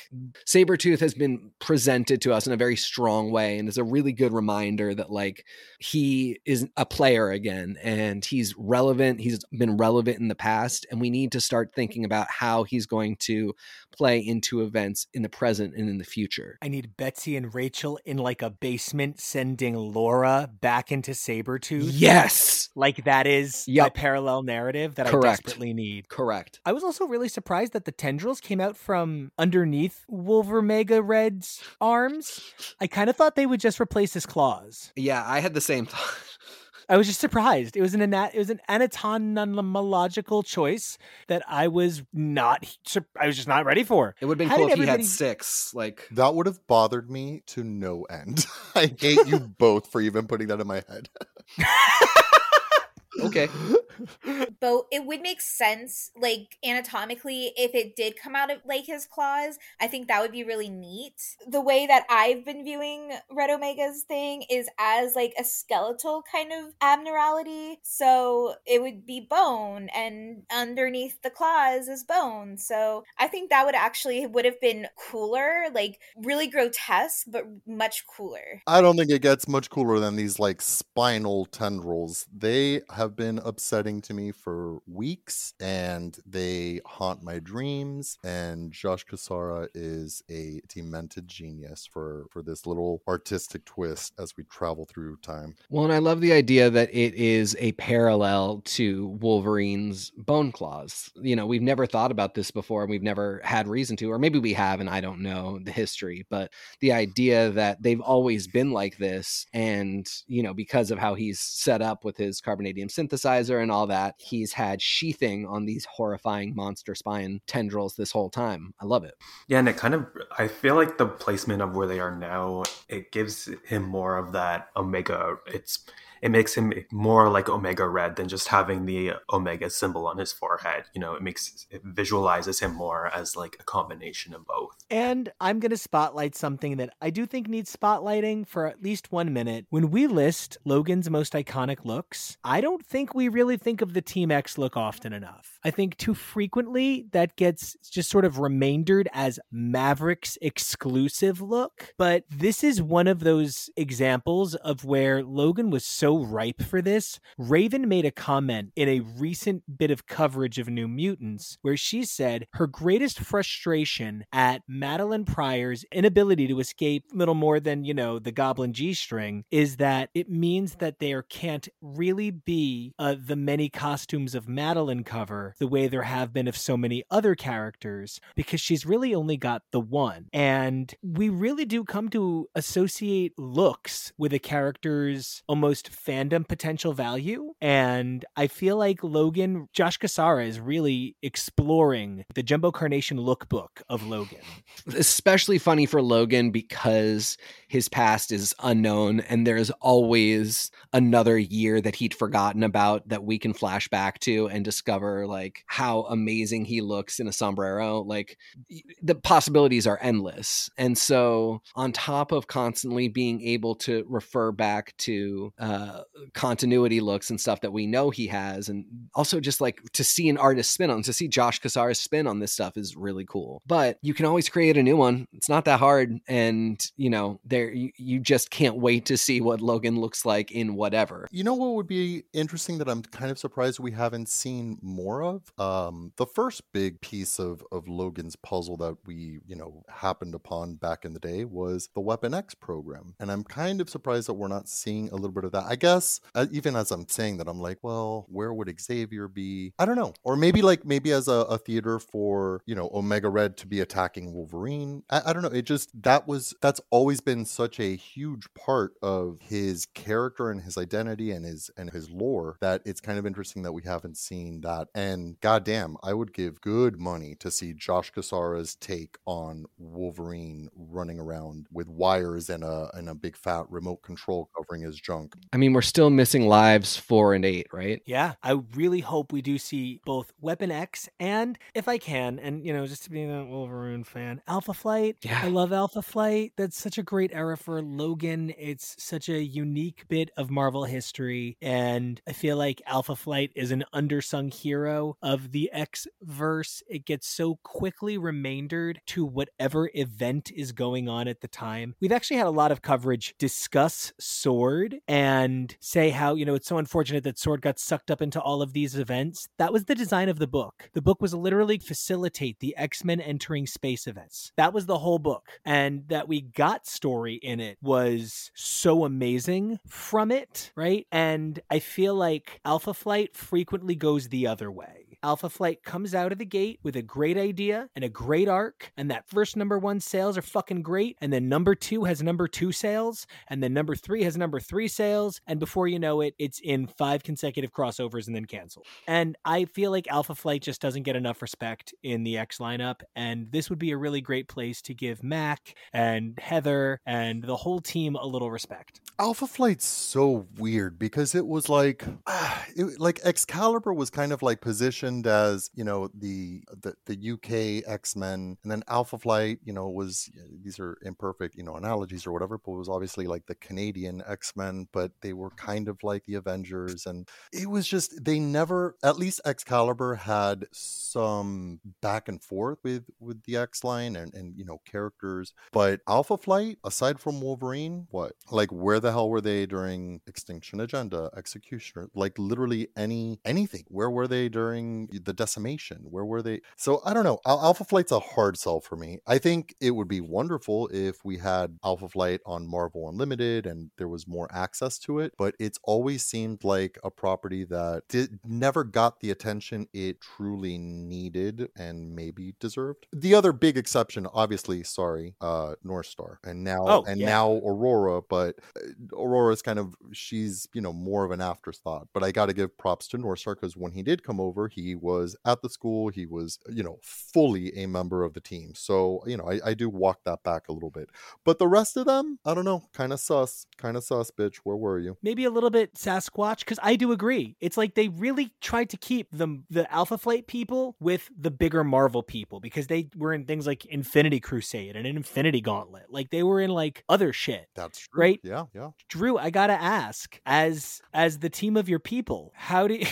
Sabretooth has been presented to us in a very strong way and is a really good reminder that like he is a player again and he's relevant. He's been relevant in the past, and we need to start thinking about how he's going to play into events in the present and in the future. I need Betsy and Rachel in like a basement sending Laura back into Sabretooth. Yes. Like that is Yup. a parallel narrative that Correct. I desperately need. Correct. I was also really surprised that the tendrils came out from underneath Wolvermega Red's arms. I kind of thought they would just replace his claws. Yeah, I had the same thought. I was just surprised. It was an ana- it was an anatomological choice that I was not I was just not ready for. It would have been How cool did if he had six. Like, That would have bothered me to no end. I hate you both for even putting that in my head. okay. But it would make sense, like anatomically, if it did come out of like his claws. I think that would be really neat. The way that I've been viewing Red Omega's thing is as like a skeletal kind of abnormality. So it would be bone, and underneath the claws is bone. So I think that would actually would have been cooler, like really grotesque, but much cooler. I don't think it gets much cooler than these like spinal tendrils. They have been upsetting to me for weeks and they haunt my dreams. And Josh Cassara is a demented genius for for this little artistic twist as we travel through time. Well, and I love the idea that it is a parallel to Wolverine's bone claws. You know, we've never thought about this before and we've never had reason to, or maybe we have and I don't know the history, but the idea that they've always been like this and, you know, because of how he's set up with his carbonadium synthesizer and all that, he's had sheathing on these horrifying monster spine tendrils this whole time. I love it. Yeah, and it kind of I feel like the placement of where they are now, it gives him more of that omega. It's it makes him more like Omega Red than just having the Omega symbol on his forehead. You know, it makes it visualizes him more as like a combination of both. And I'm going to spotlight something that I do think needs spotlighting for at least one minute. When we list Logan's most iconic looks, I don't think we really think of the Team X look often enough. I think too frequently that gets just sort of remaindered as Maverick's exclusive look. But this is one of those examples of where Logan was so ripe for this. Raven made a comment in a recent bit of coverage of New Mutants where she said her greatest frustration at Madelyne Pryor's inability to escape little more than, you know, the Goblin G string is that it means that there can't really be uh, the many costumes of Madelyne cover the way there have been of so many other characters because she's really only got the one. And we really do come to associate looks with a character's almost fandom potential value. And I feel like Logan, Josh Cassara is really exploring the Jumbo Carnation lookbook of Logan. Especially funny for Logan because his past is unknown and there's always another year that he'd forgotten about that we can flash back to and discover like how amazing he looks in a sombrero. Like the possibilities are endless. And so on top of constantly being able to refer back to uh, continuity looks and stuff that we know he has, and also just like to see an artist spin on, to see Josh Cassara's spin on this stuff is really cool. But you can always create a new one. It's not that hard, and you know there you, you just can't wait to see what Logan looks like in whatever. You know what would be interesting that I'm kind of surprised we haven't seen more of? Um, the first big piece of of Logan's puzzle that we you know happened upon back in the day was the Weapon X program, and I'm kind of surprised that we're not seeing a little bit of that. I guess uh, even as I'm saying that, I'm like, well, where would Xavier be? I don't know, or maybe like maybe as a, a theater for you know Omega Red to be attacking Wolverine. I, I don't know. It just that was that's always been such a huge part of his character and his identity and his and his lore that it's kind of interesting that we haven't seen that. And goddamn, I would give good money to see Josh Cassara's take on Wolverine running around with wires and a and a big fat remote control covering his junk. I mean, we're still missing lives four and eight, right? Yeah, I really hope we do see both Weapon X and, if I can, and you know, just to be a Wolverine fan, Alpha Flight. Yeah. I love Alpha Flight. That's such a great era for Logan. It's such a unique bit of Marvel history, and I feel like Alpha Flight is an undersung hero of the X verse. It gets so quickly remaindered to whatever event is going on at the time. We've actually had a lot of coverage discuss Sword and say how, you know, it's so unfortunate that Sword got sucked up into all of these events. That was the design of the book. The book was literally facilitate the X-Men entering space events. That was the whole book. And that we got story in it was so amazing from it, right? And I feel like Alpha Flight frequently goes the other way. Alpha Flight comes out of the gate with a great idea and a great arc, and that first number one sales are fucking great, and then number two has number two sales, and then number three has number three sales, and before you know it, it's in five consecutive crossovers and then canceled. And I feel like Alpha Flight just doesn't get enough respect in the X lineup, and this would be a really great place to give Mac and Heather and the whole team a little respect. Alpha Flight's so weird because it was like, it, like Excalibur was kind of like positioned as you know the the, the UK X Men, and then Alpha Flight, you know, was these are imperfect, you know, analogies or whatever, but it was obviously like the Canadian X Men, but they were kind of like the Avengers, and it was just they never, at least Excalibur had some back and forth with with the X line and and you know characters, but Alpha Flight, aside from Wolverine, what like where the hell were they during Extinction Agenda, Executioner, like literally any anything? Where were they during the decimation? Where were they? So I don't know. Alpha Flight's a hard sell for me. I think it would be wonderful if we had Alpha Flight on Marvel Unlimited and there was more access to it, but it's always seemed like a property that did never got the attention it truly needed and maybe deserved. The other big exception, obviously, sorry, uh Northstar. And now Oh, and yeah. now Aurora, but uh, Aurora's kind of she's, you know, more of an afterthought. But I got to give props to North Star cuz when he did come over, he was at the school, he was, you know, fully a member of the team. So, you know, I, I do walk that back a little bit. But the rest of them, I don't know, kind of sus, kind of sus, bitch. Where were you? maybe a little bit Sasquatch because I do agree. It's like they really tried to keep the the Alpha Flight people with the bigger Marvel people because they were in things like Infinity Crusade and an Infinity Gauntlet. Like they were in like other shit. That's true. Right. Yeah, yeah. Drew, I gotta ask, as as the team of your people, how do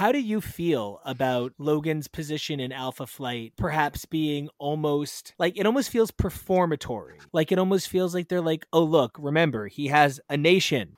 how do you feel about Logan's position in Alpha Flight perhaps being almost like it almost feels performatory? Like it almost feels like they're like, oh look, remember, he has a nation.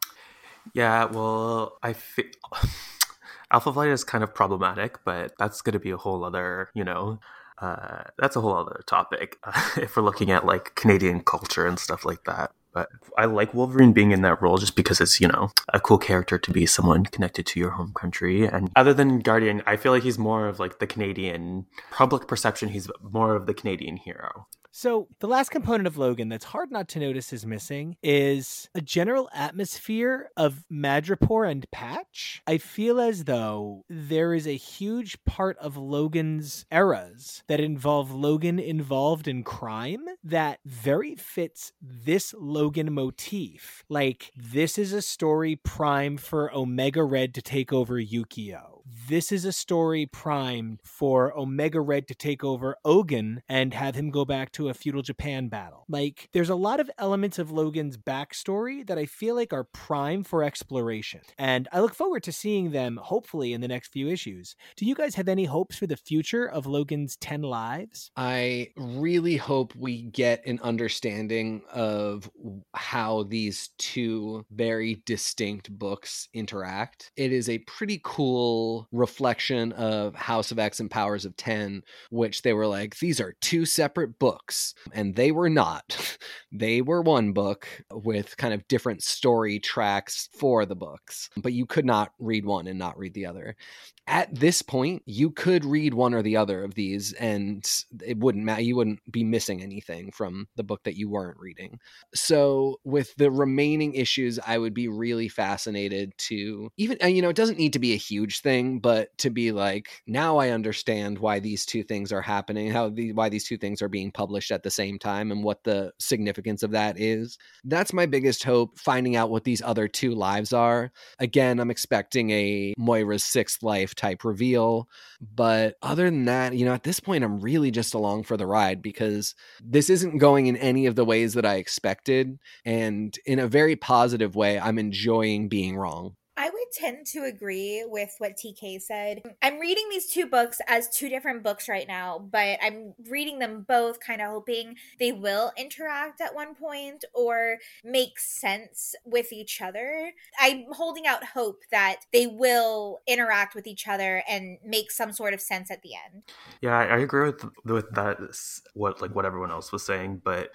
Yeah, well, I feel Alpha Flight is kind of problematic, but that's going to be a whole other, you know, uh, that's a whole other topic if we're looking at like Canadian culture and stuff like that. But I like Wolverine being in that role just because it's, you know, a cool character to be someone connected to your home country. And other than Guardian, I feel like he's more of like the Canadian public perception. He's more of the Canadian hero. So, the last component of Logan that's hard not to notice is missing is a general atmosphere of Madripoor and Patch. I feel as though there is a huge part of Logan's eras that involve Logan involved in crime that very fits this Logan motif. Like, this is a story prime for Omega Red to take over Yukio. This is a story primed for Omega Red to take over Ogun and have him go back to a feudal Japan battle. Like, there's a lot of elements of Logan's backstory that I feel like are prime for exploration. And I look forward to seeing them hopefully in the next few issues. Do you guys have any hopes for the future of Logan's 10 lives? I really hope we get an understanding of how these two very distinct books interact. It is a pretty cool reflection of House of X and Powers of 10, which they were like, these are two separate books. And they were not. they were one book with kind of different story tracks for the books, but you could not read one and not read the other at this point you could read one or the other of these and it wouldn't matter you wouldn't be missing anything from the book that you weren't reading. So with the remaining issues i would be really fascinated to even uh, you know it doesn't need to be a huge thing but to be like now i understand why these two things are happening how the why these two things are being published at the same time and what the significance of that is. That's my biggest hope finding out what these other two lives are. Again i'm expecting a moira's sixth life type reveal. But other than that, you know, at this point, I'm really just along for the ride because this isn't going in any of the ways that I expected. And in a very positive way, I'm enjoying being wrong. I would tend to agree with what TK said. I'm reading these two books as two different books right now, but I'm reading them both kind of hoping they will interact at one point or make sense with each other. I'm holding out hope that they will interact with each other and make some sort of sense at the end. Yeah, I agree with with that. What like what everyone else was saying, but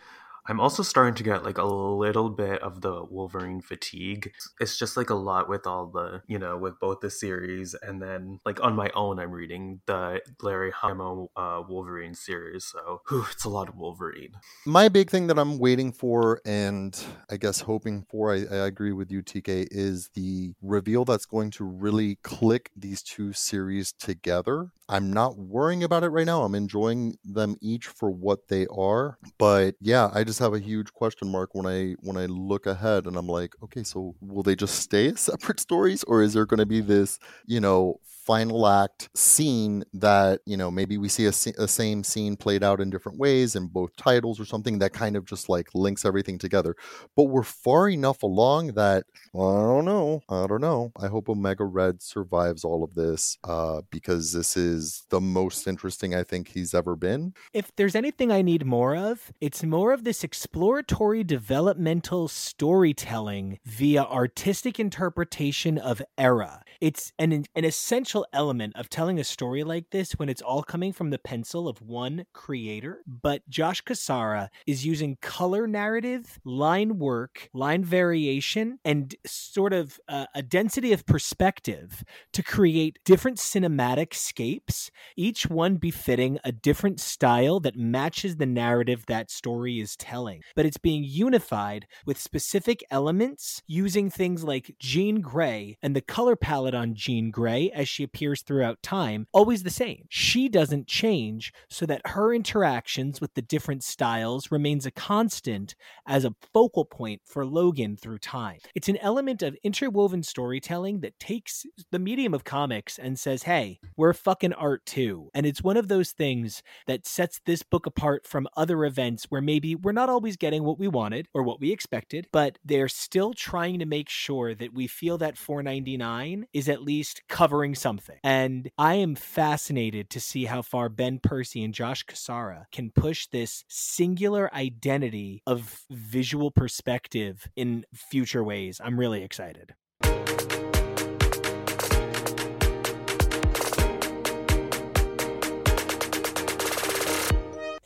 I'm also starting to get like a little bit of the Wolverine fatigue. It's just like a lot with all the you know with both the series and then like on my own I'm reading the Larry Hama uh, Wolverine series, so whew, it's a lot of Wolverine. My big thing that I'm waiting for and I guess hoping for, I, I agree with you, TK, is the reveal that's going to really click these two series together. I'm not worrying about it right now. I'm enjoying them each for what they are. But yeah, I just have a huge question mark when I when I look ahead and I'm like, okay, so will they just stay as separate stories or is there going to be this, you know, final act scene that you know maybe we see a, a, same scene played out in different ways in both titles or something that kind of just like links everything together. But we're far enough along that i don't know i don't know. I hope omega red survives all of this uh, because this is the most interesting i think he's ever been. If there's anything i need more of it's more of this exploratory developmental storytelling via artistic interpretation of era. It's an an essential element of telling a story like this when it's all coming from the pencil of one creator. But Josh Cassara is using color narrative, line work, line variation, and sort of uh, a density of perspective to create different cinematic scapes, each one befitting a different style that matches the narrative that story is telling. But it's being unified with specific elements using things like Jean Grey and the color palette on Jean Grey as she appears throughout time, always the same. She doesn't change so that her interactions with the different styles remains a constant as a focal point for Logan through time. It's an element of interwoven storytelling that takes the medium of comics and says, hey, we're fucking art too. And it's one of those things that sets this book apart from other events where maybe we're not always getting what we wanted or what we expected, but they're still trying to make sure that we feel that 499 is at least covering something. And I am fascinated to see how far Ben Percy and Josh Cassara can push this singular identity of visual perspective in future ways. I'm really excited.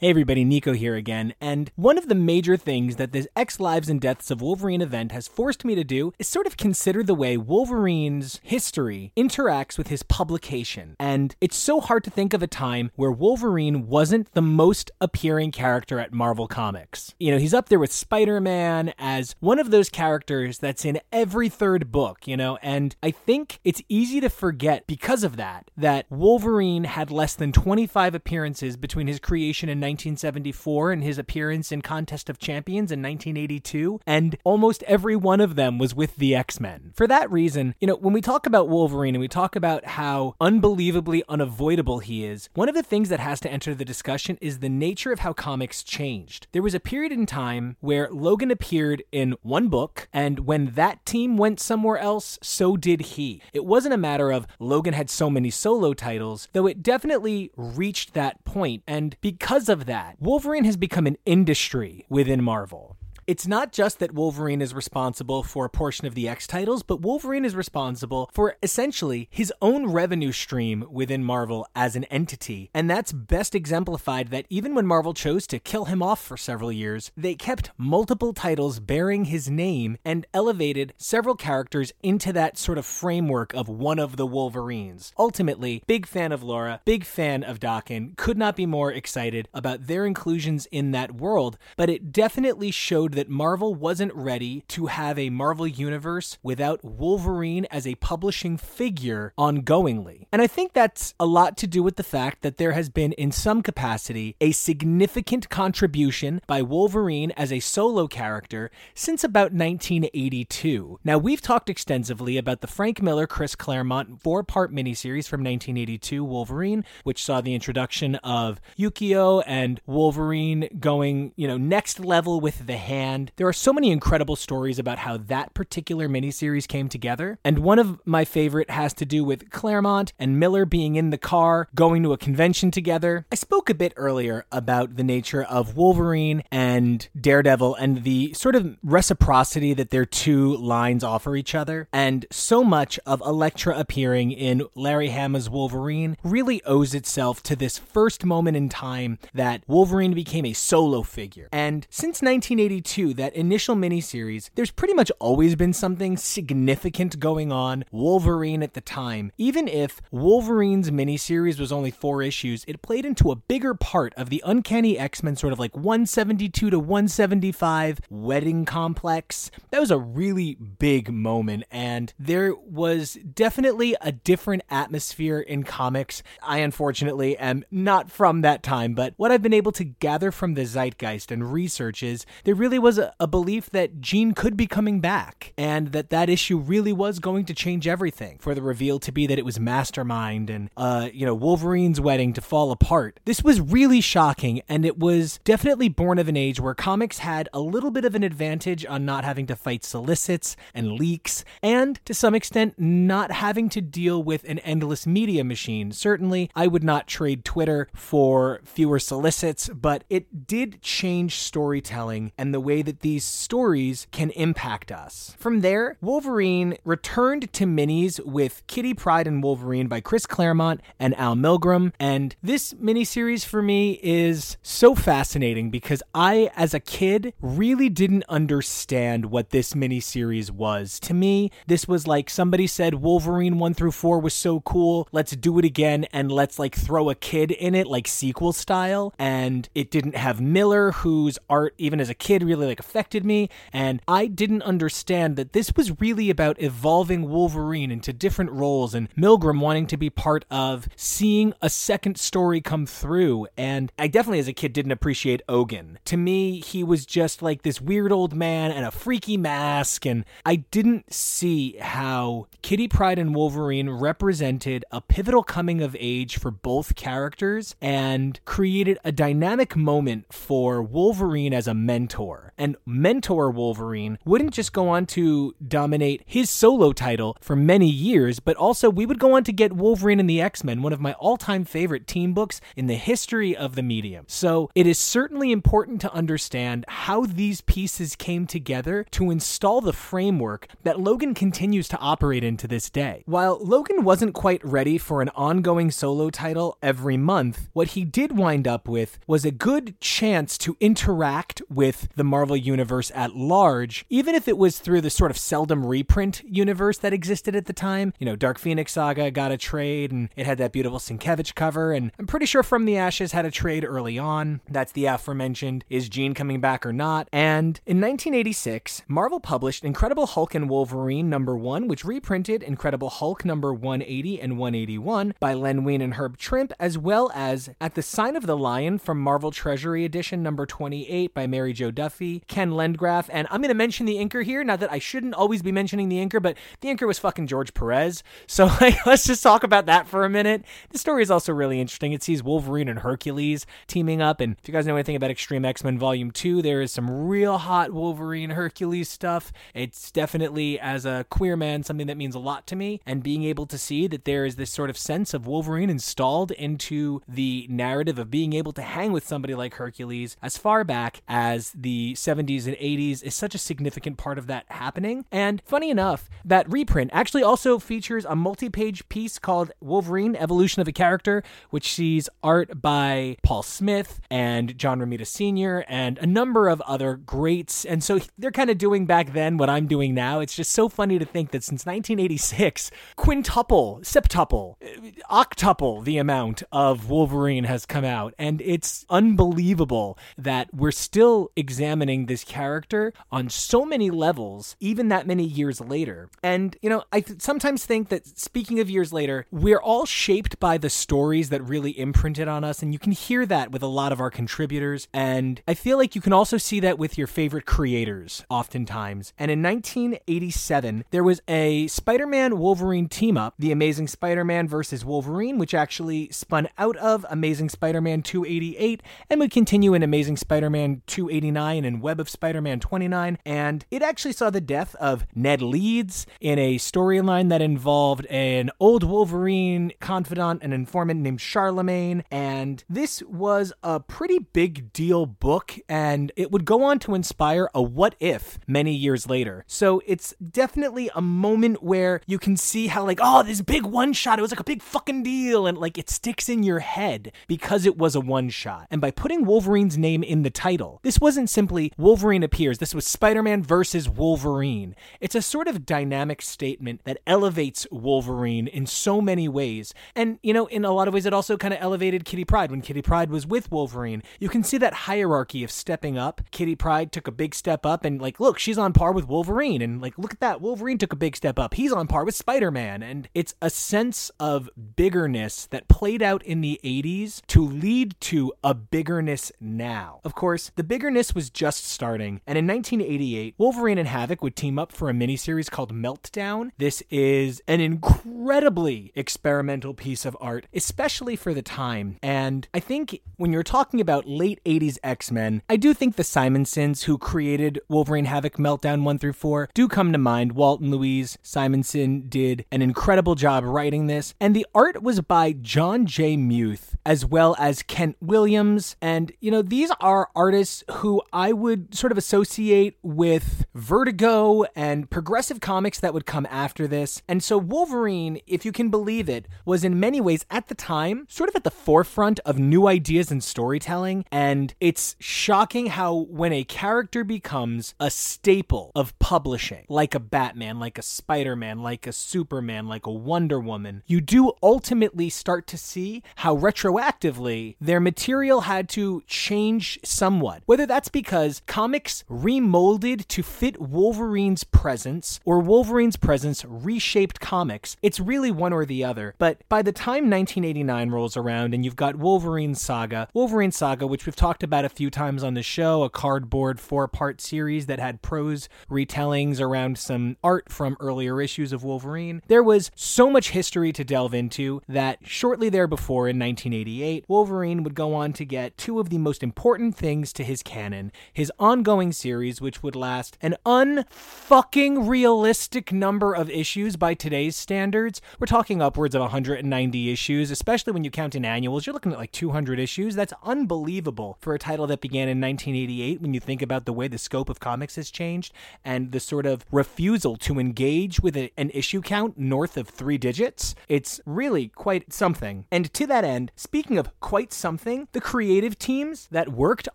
Hey everybody, Nico here again, and one of the major things that this X Lives and Deaths of Wolverine event has forced me to do is sort of consider the way Wolverine's history interacts with his publication. And it's so hard to think of a time where Wolverine wasn't the most appearing character at Marvel Comics. You know, he's up there with Spider Man as one of those characters that's in every third book, you know, and I think it's easy to forget because of that, that Wolverine had less than 25 appearances between his creation and 1974 and his appearance in Contest of Champions in 1982, and almost every one of them was with the X Men. For that reason, you know, when we talk about Wolverine and we talk about how unbelievably unavoidable he is, one of the things that has to enter the discussion is the nature of how comics changed. There was a period in time where Logan appeared in one book, and when that team went somewhere else, so did he. It wasn't a matter of Logan had so many solo titles, though it definitely reached that point, and because of that, Wolverine has become an industry within Marvel it's not just that Wolverine is responsible for a portion of the X titles, but Wolverine is responsible for essentially his own revenue stream within Marvel as an entity. And that's best exemplified that even when Marvel chose to kill him off for several years, they kept multiple titles bearing his name and elevated several characters into that sort of framework of one of the Wolverines. Ultimately, big fan of Laura, big fan of Daken, could not be more excited about their inclusions in that world, but it definitely showed showed that Marvel wasn't ready to have a Marvel universe without Wolverine as a publishing figure ongoingly. And I think that's a lot to do with the fact that there has been, in some capacity, a significant contribution by Wolverine as a solo character since about 1982. Now, we've talked extensively about the Frank Miller, Chris Claremont four part miniseries from 1982, Wolverine, which saw the introduction of Yukio and Wolverine going, you know, next level with the hand and there are so many incredible stories about how that particular miniseries came together. And one of my favorite has to do with Claremont and Miller being in the car, going to a convention together. I spoke a bit earlier about the nature of Wolverine and Daredevil and the sort of reciprocity that their two lines offer each other. And so much of Elektra appearing in Larry Hama's Wolverine really owes itself to this first moment in time that Wolverine became a solo figure. And since 1982, that initial miniseries, there's pretty much always been something significant going on. Wolverine at the time, even if Wolverine's miniseries was only four issues, it played into a bigger part of the Uncanny X Men sort of like 172 to 175 wedding complex. That was a really big moment, and there was definitely a different atmosphere in comics. I unfortunately am not from that time, but what I've been able to gather from the zeitgeist and research is there really was a, a belief that Jean could be coming back, and that that issue really was going to change everything. For the reveal to be that it was Mastermind and, uh, you know, Wolverine's wedding to fall apart. This was really shocking, and it was definitely born of an age where comics had a little bit of an advantage on not having to fight solicits and leaks, and to some extent, not having to deal with an endless media machine. Certainly, I would not trade Twitter for fewer solicits, but it did change storytelling and the way that these stories can impact us. From there, Wolverine returned to minis with Kitty Pryde and Wolverine by Chris Claremont and Al Milgrom. and this miniseries for me is so fascinating because I, as a kid, really didn't understand what this miniseries was. To me, this was like somebody said Wolverine 1 through 4 was so cool, let's do it again and let's like throw a kid in it, like sequel style. And it didn't have Miller, whose art, even as a kid, really like affected me. And I didn't understand that this was really about evolving Wolverine into different roles and Milgrom wanting to be part of seeing a second story come through. And I definitely, as a kid, didn't appreciate Ogun. To me, he was just like this weird old man and a freaky mask. And I didn't see how Kitty Pryde and Wolverine represented a pivotal coming of age for both characters and created a dynamic moment for Wolverine as a mentor. And mentor Wolverine wouldn't just go on to dominate his solo title for many years, but also we would go on to get Wolverine and the X Men, one of my all time favorite team books in the history of the medium. So it is certainly important to understand how these pieces came together to install the framework that Logan continues to operate in to this day. While Logan wasn't quite ready for an ongoing solo title every month, what he did wind up with was a good chance to interact with the Marvel Universe at large, even if it was through the sort of seldom reprint universe that existed at the time. You know, Dark Phoenix Saga got a trade and it had that beautiful Sienkiewicz cover, and I'm pretty sure From the Ashes had a trade early on. That's the aforementioned Is Jean Coming Back or Not? And in 1986, Marvel published Incredible Hulk and Wolverine number one, which reprinted Incredible Hulk number 180 and 181 by Len Wein and Herb Trimpe, as well as At the Sign of the Lion from Marvel Treasury Edition number 28 by Mary Jo Duffy, Ken Landgraf, and I'm going to mention the inker here. Not that I shouldn't always be mentioning the inker, but the inker was fucking George Perez. So like, let's just talk about that for a minute. The story is also really interesting. It sees Wolverine and Hercules teaming up, and if you guys know anything about Extreme X Men Volume 2, there is some real hot Wolverine Hercules stuff. It's definitely, as a queer man, something that means a lot to me, and being able to see that there is this sort of sense of Wolverine installed into the narrative of being able to hang with somebody like Hercules as far back as the 70s and 80s is such a significant part of that happening. And funny enough, that reprint actually also features a multi page piece called Wolverine Evolution of a Character, which sees art by Paul Smith and John Romita Sr. and a number of other greats. And so they're kind of doing back then what I'm doing now. It's just so funny to think that since 1986, quintuple, septuple, uh, octuple the amount of Wolverine has come out. And it's unbelievable that we're still examining this character on so many levels, even that many years later. And, you know, I th- sometimes think that speaking of years later, we're all shaped by the stories that really imprinted on us. And you can hear that with a lot of our contributors. And I feel like you can also see that with your favorite creators, oftentimes. And in 1987, there was a Spider Man Wolverine team up, The Amazing Spider Man versus Wolverine, which actually spun out of Amazing Spider Man 288 and would continue in Amazing Spider Man 289 and Web of Spider Man 29. And it actually saw the death of Ned Leeds in a storyline that involved an old Wolverine confidant and informant named Charlemagne. And this was a pretty big deal book, and it would go on to inspire a what if many years later. So it's definitely a moment where you can see how, like, oh, this big one shot, it was like a big fucking deal, and like it sticks in your head because it was a one shot. And by putting Wolverine's name in the title, this wasn't simply Wolverine appears. This was Spider Man versus Wolverine. It's a sort of dynamic statement that elevates Wolverine in so many ways. And, you know, in a lot of ways, it also kind of elevated Kitty Pryde when Kitty Pryde was with Wolverine. You can see that hierarchy of stepping up. Kitty Pryde took a big step up, and, like, look, she's on par with Wolverine. And, like, look at that. Wolverine took a big step up. He's on par with Spider Man. And it's a sense of biggerness that played out in the 80s to lead to a biggerness now. Of course, the biggerness was just starting, and in 1988, Wolverine and Havoc would team up for a miniseries called Meltdown. This is an incredibly experimental piece of art, especially for the time. And I think when you're talking about late 80s X Men, I do think the Simonsons who created Wolverine Havoc Meltdown 1 through 4 do come to mind. Walt and Louise Simonson did an incredible job writing this, and the art was by John J. Muth, as well as Kent Williams. And, you know, these are artists who I would sort of associate with Vertigo and progressive comics that would come after this. And so Wolverine, if you can believe it, was in many ways at the time sort of at the forefront of new ideas in storytelling. And it's shocking how when a character becomes a staple of publishing, like a Batman, like a Spider Man, like a Superman, like a Wonder Woman, you do ultimately start to see how retroactively their material had to change somewhat. Whether that's because comics remolded to fit Wolverine's presence or Wolverine's presence reshaped comics, it's really one or the other. But by the time 1989 rolls around and you've got Wolverine Saga, Wolverine Saga, which we've talked about a few times on the show, a cardboard four part series that had prose retellings around some art from earlier issues of Wolverine, there was so much history to delve into that shortly there before in 1988, Wolverine would go on to get two of the most important things to his canon his ongoing series, which would last an unfucking realistic number of issues by today's standards. We're talking upwards of 190 issues, especially when you count in annuals. You're looking at like 200 issues. That's unbelievable for a title that began in 1988 when you think about the way the scope of comics has changed and the sort of refusal to engage with a, an issue count north of three digits. It's really quite something. And to that end, speaking of quite something, the creative teams that worked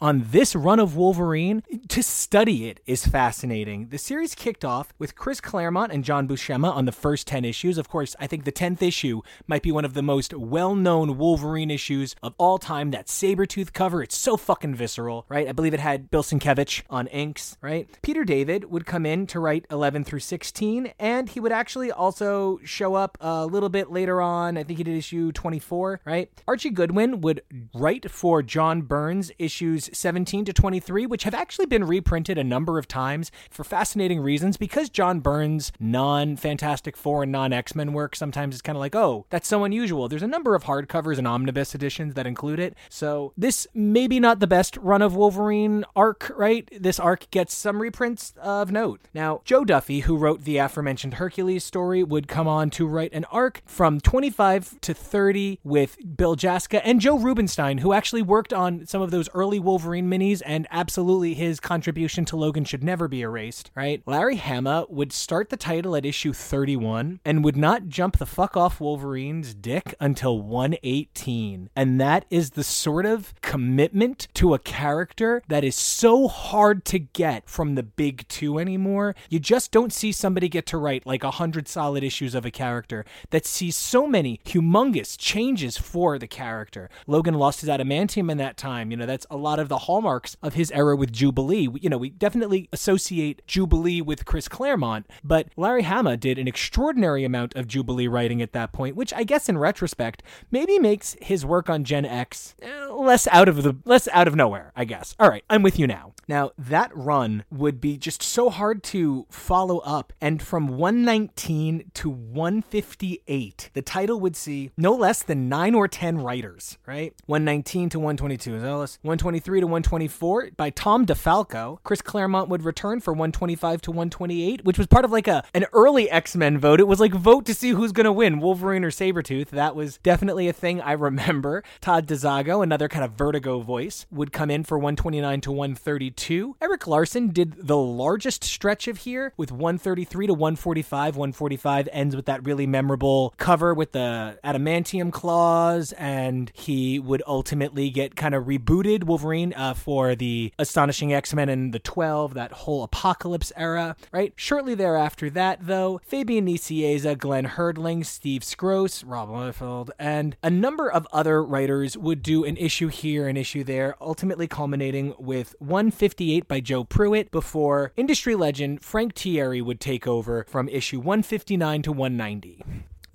on this run of Wolverine, to study it is fascinating. The series kicked off with Chris Claremont and John Buscema on the first 10 issues. Of course, I think the 10th issue might be one of the most well known Wolverine issues of all time. That Sabretooth cover, it's so fucking visceral, right? I believe it had Bill Sienkiewicz on inks, right? Peter David would come in to write 11 through 16, and he would actually also show up a little bit later on. I think he did issue 24, right? Archie Goodwin would write for John Byrne's issues 17 to 23, which have actually been reprinted a number of times for fascinating reasons because John Byrne's non Fantastic Four and non X Men work sometimes is kind of like, oh, that's so unusual. There's a number of hardcovers and omnibus editions that include it. So this maybe not the best run of Wolverine arc, right? This arc gets some reprints of note. Now, Jo Duffy, who wrote the aforementioned Hercules story, would come on to write an arc from 25 to 30 with Bill Jaaska and Joe Rubinstein, who actually worked on some of those early Wolverine minis, and absolutely his contribution to Logan should never be erased, right? Larry Hama would start the title at issue 31 and would not jump the fuck off Wolverine's dick until 118. And that is the sort of commitment to a character that is so hard to get from the big two anymore. You just don't see somebody get to write like a hundred solid issues of a character that sees so many humongous changes for the character. Logan lost his adamantium in that time. You know, that's a lot of the hallmarks of his era with Jubilee. You know, we definitely associate Jubilee with Chris Claremont, but Larry Hama did an extraordinary amount of Jubilee writing at that point, which I guess in retrospect maybe makes his work on Gen X eh, less out of the less out of nowhere, I guess. All right, I'm with you now. Now, that run would be just so hard to follow up and from 119 to 158, the title would see no less than 9 or 10 writers, right? 119 to 122 is Ellis, 123 to 124 by Tom DeFalco. Chris Claremont would return for 125 to 128, which was part of like a an early X-Men vote. It was like vote to see who's going to win, Wolverine or Sabretooth. That was definitely a thing I remember. Todd DeZago, another kind of vertigo voice, would come in for 129 to 132. Erik Larsen did the largest stretch of here with 133 to 145. 145 ends with that really memorable cover with the adamantium claws, and he would ultimately get kind of rebooted Wolverine uh, for the Astonishing Astonishing X Men and the 12, that whole apocalypse era, right? Shortly thereafter that, though, Fabian Nicieza, Glenn Herdling, Steve Skroce, Rob Liefeld, and a number of other writers would do an issue here, an issue there, ultimately culminating with 158 by Joe Pruett before industry legend Frank Tieri would take over from issue 159 to 190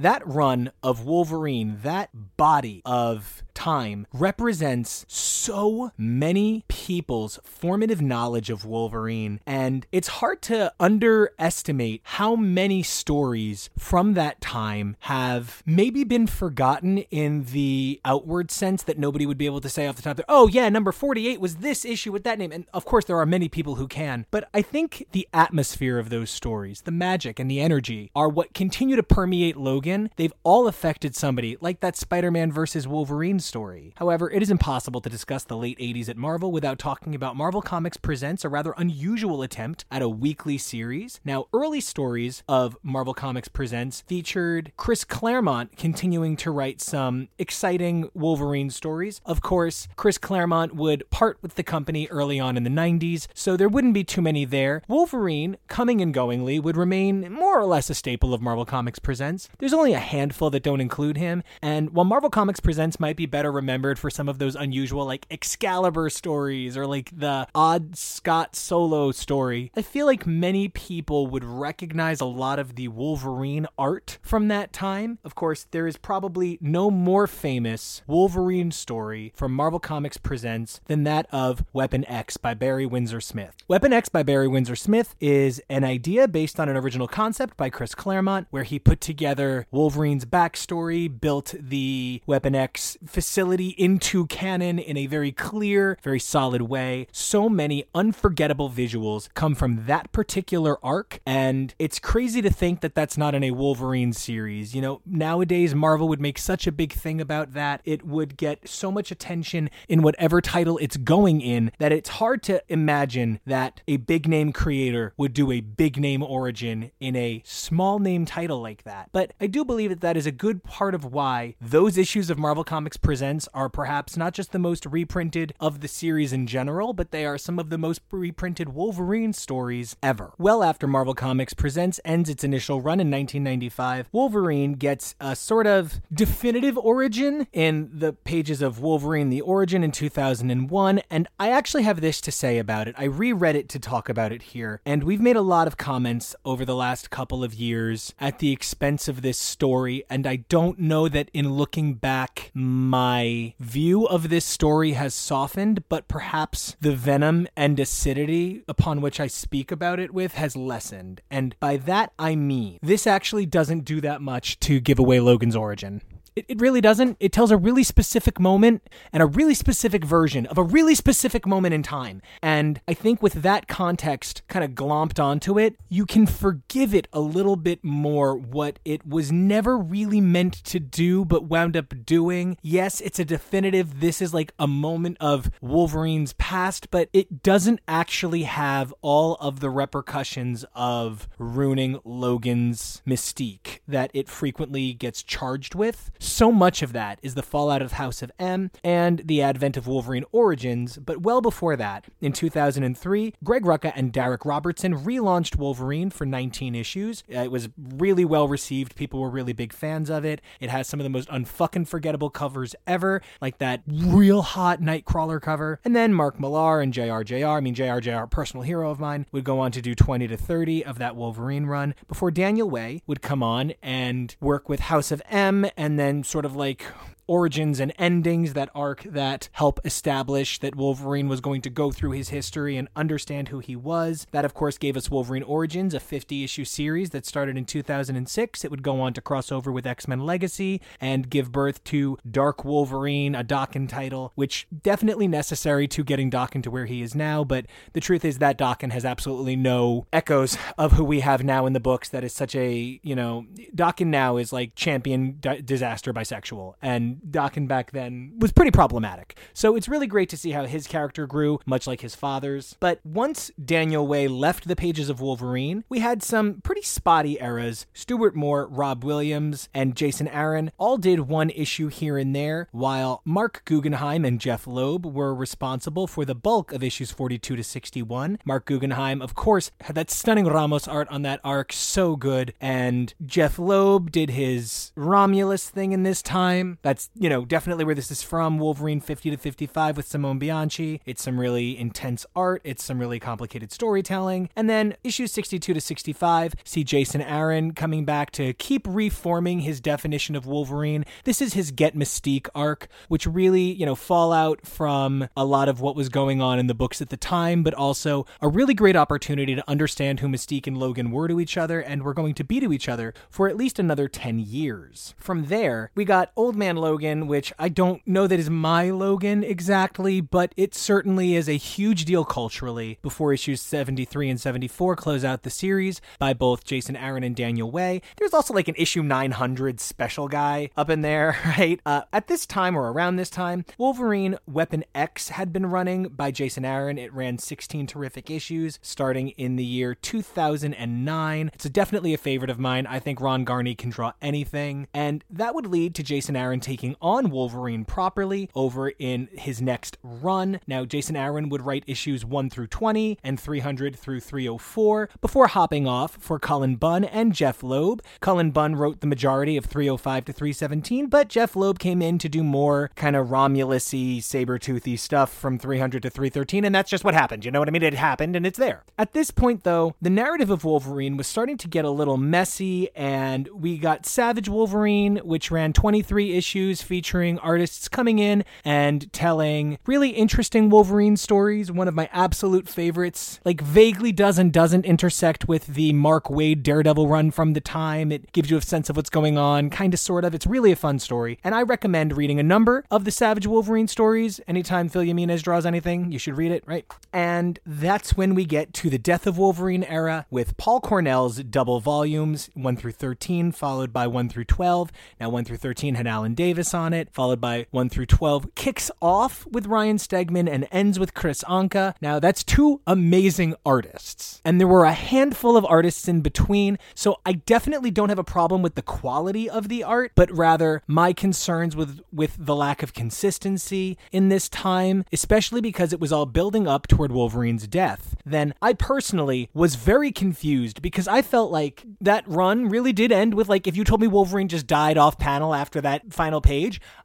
that run of Wolverine, that body of time represents so many people's formative knowledge of Wolverine. And it's hard to underestimate how many stories from that time have maybe been forgotten in the outward sense that nobody would be able to say off the top. Of oh, yeah, number 48 was this issue with that name. And of course, there are many people who can. But I think the atmosphere of those stories, the magic and the energy, are what continue to permeate Logan. They've all affected somebody, like that Spider Man versus Wolverine story. However, it is impossible to discuss the late 80s at Marvel without talking about Marvel Comics Presents, a rather unusual attempt at a weekly series. Now, early stories of Marvel Comics Presents featured Chris Claremont continuing to write some exciting Wolverine stories. Of course, Chris Claremont would part with the company early on in the 90s, so there wouldn't be too many there. Wolverine, coming and goingly, would remain more or less a staple of Marvel Comics Presents. There's only a handful that don't include him, and while Marvel Comics Presents might be better remembered for some of those unusual, like Excalibur stories or like the odd Scott solo story, I feel like many people would recognize a lot of the Wolverine art from that time. Of course, there is probably no more famous Wolverine story from Marvel Comics Presents than that of Weapon X by Barry Windsor Smith. Weapon X by Barry Windsor Smith is an idea based on an original concept by Chris Claremont, where he put together Wolverine's backstory, built the Weapon X facility into canon in a very clear, very solid way. So many unforgettable visuals come from that particular arc, and it's crazy to think that that's not in a Wolverine series. You know, nowadays Marvel would make such a big thing about that. It would get so much attention in whatever title it's going in that it's hard to imagine that a big name creator would do a big name origin in a small name title like that. But I do believe that that is a good part of why those issues of Marvel Comics Presents are perhaps not just the most reprinted of the series in general, but they are some of the most reprinted Wolverine stories ever. Well after Marvel Comics Presents ends its initial run in 1995, Wolverine gets a sort of definitive origin in the pages of Wolverine the Origin in 2001, and I actually have this to say about it. I reread it to talk about it here, and we've made a lot of comments over the last couple of years at the expense of this story, and I don't know that in looking back, my view of this story has softened, but perhaps the venom and acidity upon which I speak about it with has lessened. And by that, I mean, this actually doesn't do that much to give away Logan's origin. It, it really doesn't. It tells a really specific moment and a really specific version of a really specific moment in time. And I think with that context kind of glomped onto it, you can forgive it a little bit more what it was never really meant to do, but wound up doing. Yes, it's a definitive, this is like a moment of Wolverine's past, but it doesn't actually have all of the repercussions of ruining Logan's mystique that it frequently gets charged with so much of that is the fallout of House of M and the advent of Wolverine Origins, but well before that, in 2003, Greg Rucka and Darick Robertson relaunched Wolverine for 19 issues. Uh, it was really well received. People were really big fans of it. It has some of the most unfucking forgettable covers ever, like that real hot Nightcrawler cover. And then Mark Millar and JRJR, I mean JRJR, personal hero of mine, would go on to do 20 to 30 of that Wolverine run before Daniel Way would come on and work with House of M and then and sort of like origins and endings, that arc that help establish that Wolverine was going to go through his history and understand who he was. That, of course, gave us Wolverine Origins, a 50 issue series that started in 2006. It would go on to cross over with X Men Legacy and give birth to Dark Wolverine, a Daken title, which definitely necessary to getting Daken to where he is now. But the truth is that Daken has absolutely no echoes of who we have now in the books. That is such a, you know, Daken now is like champion d- disaster bisexual. And Daken back then was pretty problematic. So it's really great to see how his character grew, much like his father's. But once Daniel Way left the pages of Wolverine, we had some pretty spotty eras. Stuart Moore, Rob Williams, and Jason Aaron all did one issue here and there, while Marc Guggenheim and Jeph Loeb were responsible for the bulk of issues 42 to 61. Marc Guggenheim, of course, had that stunning Ramos art on that arc, so good. And Jeph Loeb did his Romulus thing in this time. That's, you know, definitely where this is from Wolverine 50 to 55 with Simone Bianchi. It's some really intense art, it's some really complicated storytelling. And then issues 62 to 65 see Jason Aaron coming back to keep reforming his definition of Wolverine. This is his Get Mystique arc, which really, you know, fallout from a lot of what was going on in the books at the time, but also a really great opportunity to understand who Mystique and Logan were to each other and were going to be to each other for at least another 10 years. From there, we got Old Man Logan, which I don't know that is my Logan exactly, but it certainly is a huge deal culturally before issues 73 and 74 close out the series by both Jason Aaron and Daniel Way. There's also like an issue 900 special guy up in there, right? Uh, at this time or around this time, Wolverine Weapon X had been running by Jason Aaron. It ran 16 terrific issues starting in the year 2009. It's definitely a favorite of mine. I think Ron Garney can draw anything, and that would lead to Jason Aaron taking on Wolverine properly over in his next run. Now, Jason Aaron would write issues 1 through 20 and 300 through 304 before hopping off for Cullen Bunn and Jeph Loeb. Cullen Bunn wrote the majority of 305 to 317, but Jeph Loeb came in to do more kind of Romulus-y, saber-toothy stuff from 300 to 313, and that's just what happened. You know what I mean? It happened, and it's there. At this point, though, the narrative of Wolverine was starting to get a little messy, and we got Savage Wolverine, which ran 23 issues featuring artists coming in and telling really interesting Wolverine stories. One of my absolute favorites, like vaguely does and doesn't intersect with the Mark Waid Daredevil run from the time. It gives you a sense of what's going on, kind of, sort of. It's really a fun story, and I recommend reading a number of the Savage Wolverine stories. Anytime Phil Jimenez draws anything, you should read it, right? And that's when we get to the Death of Wolverine era with Paul Cornell's double volumes, 1 through 13, followed by 1 through 12. Now, 1 through 13 had Alan Davis on it, followed by 1 through 12, kicks off with Ryan Stegman and ends with Kris Anka. Now, that's two amazing artists. And there were a handful of artists in between, so I definitely don't have a problem with the quality of the art, but rather my concerns with, with the lack of consistency in this time, especially because it was all building up toward Wolverine's death. Then I personally was very confused because I felt like that run really did end with like if you told me Wolverine just died off panel after that final page,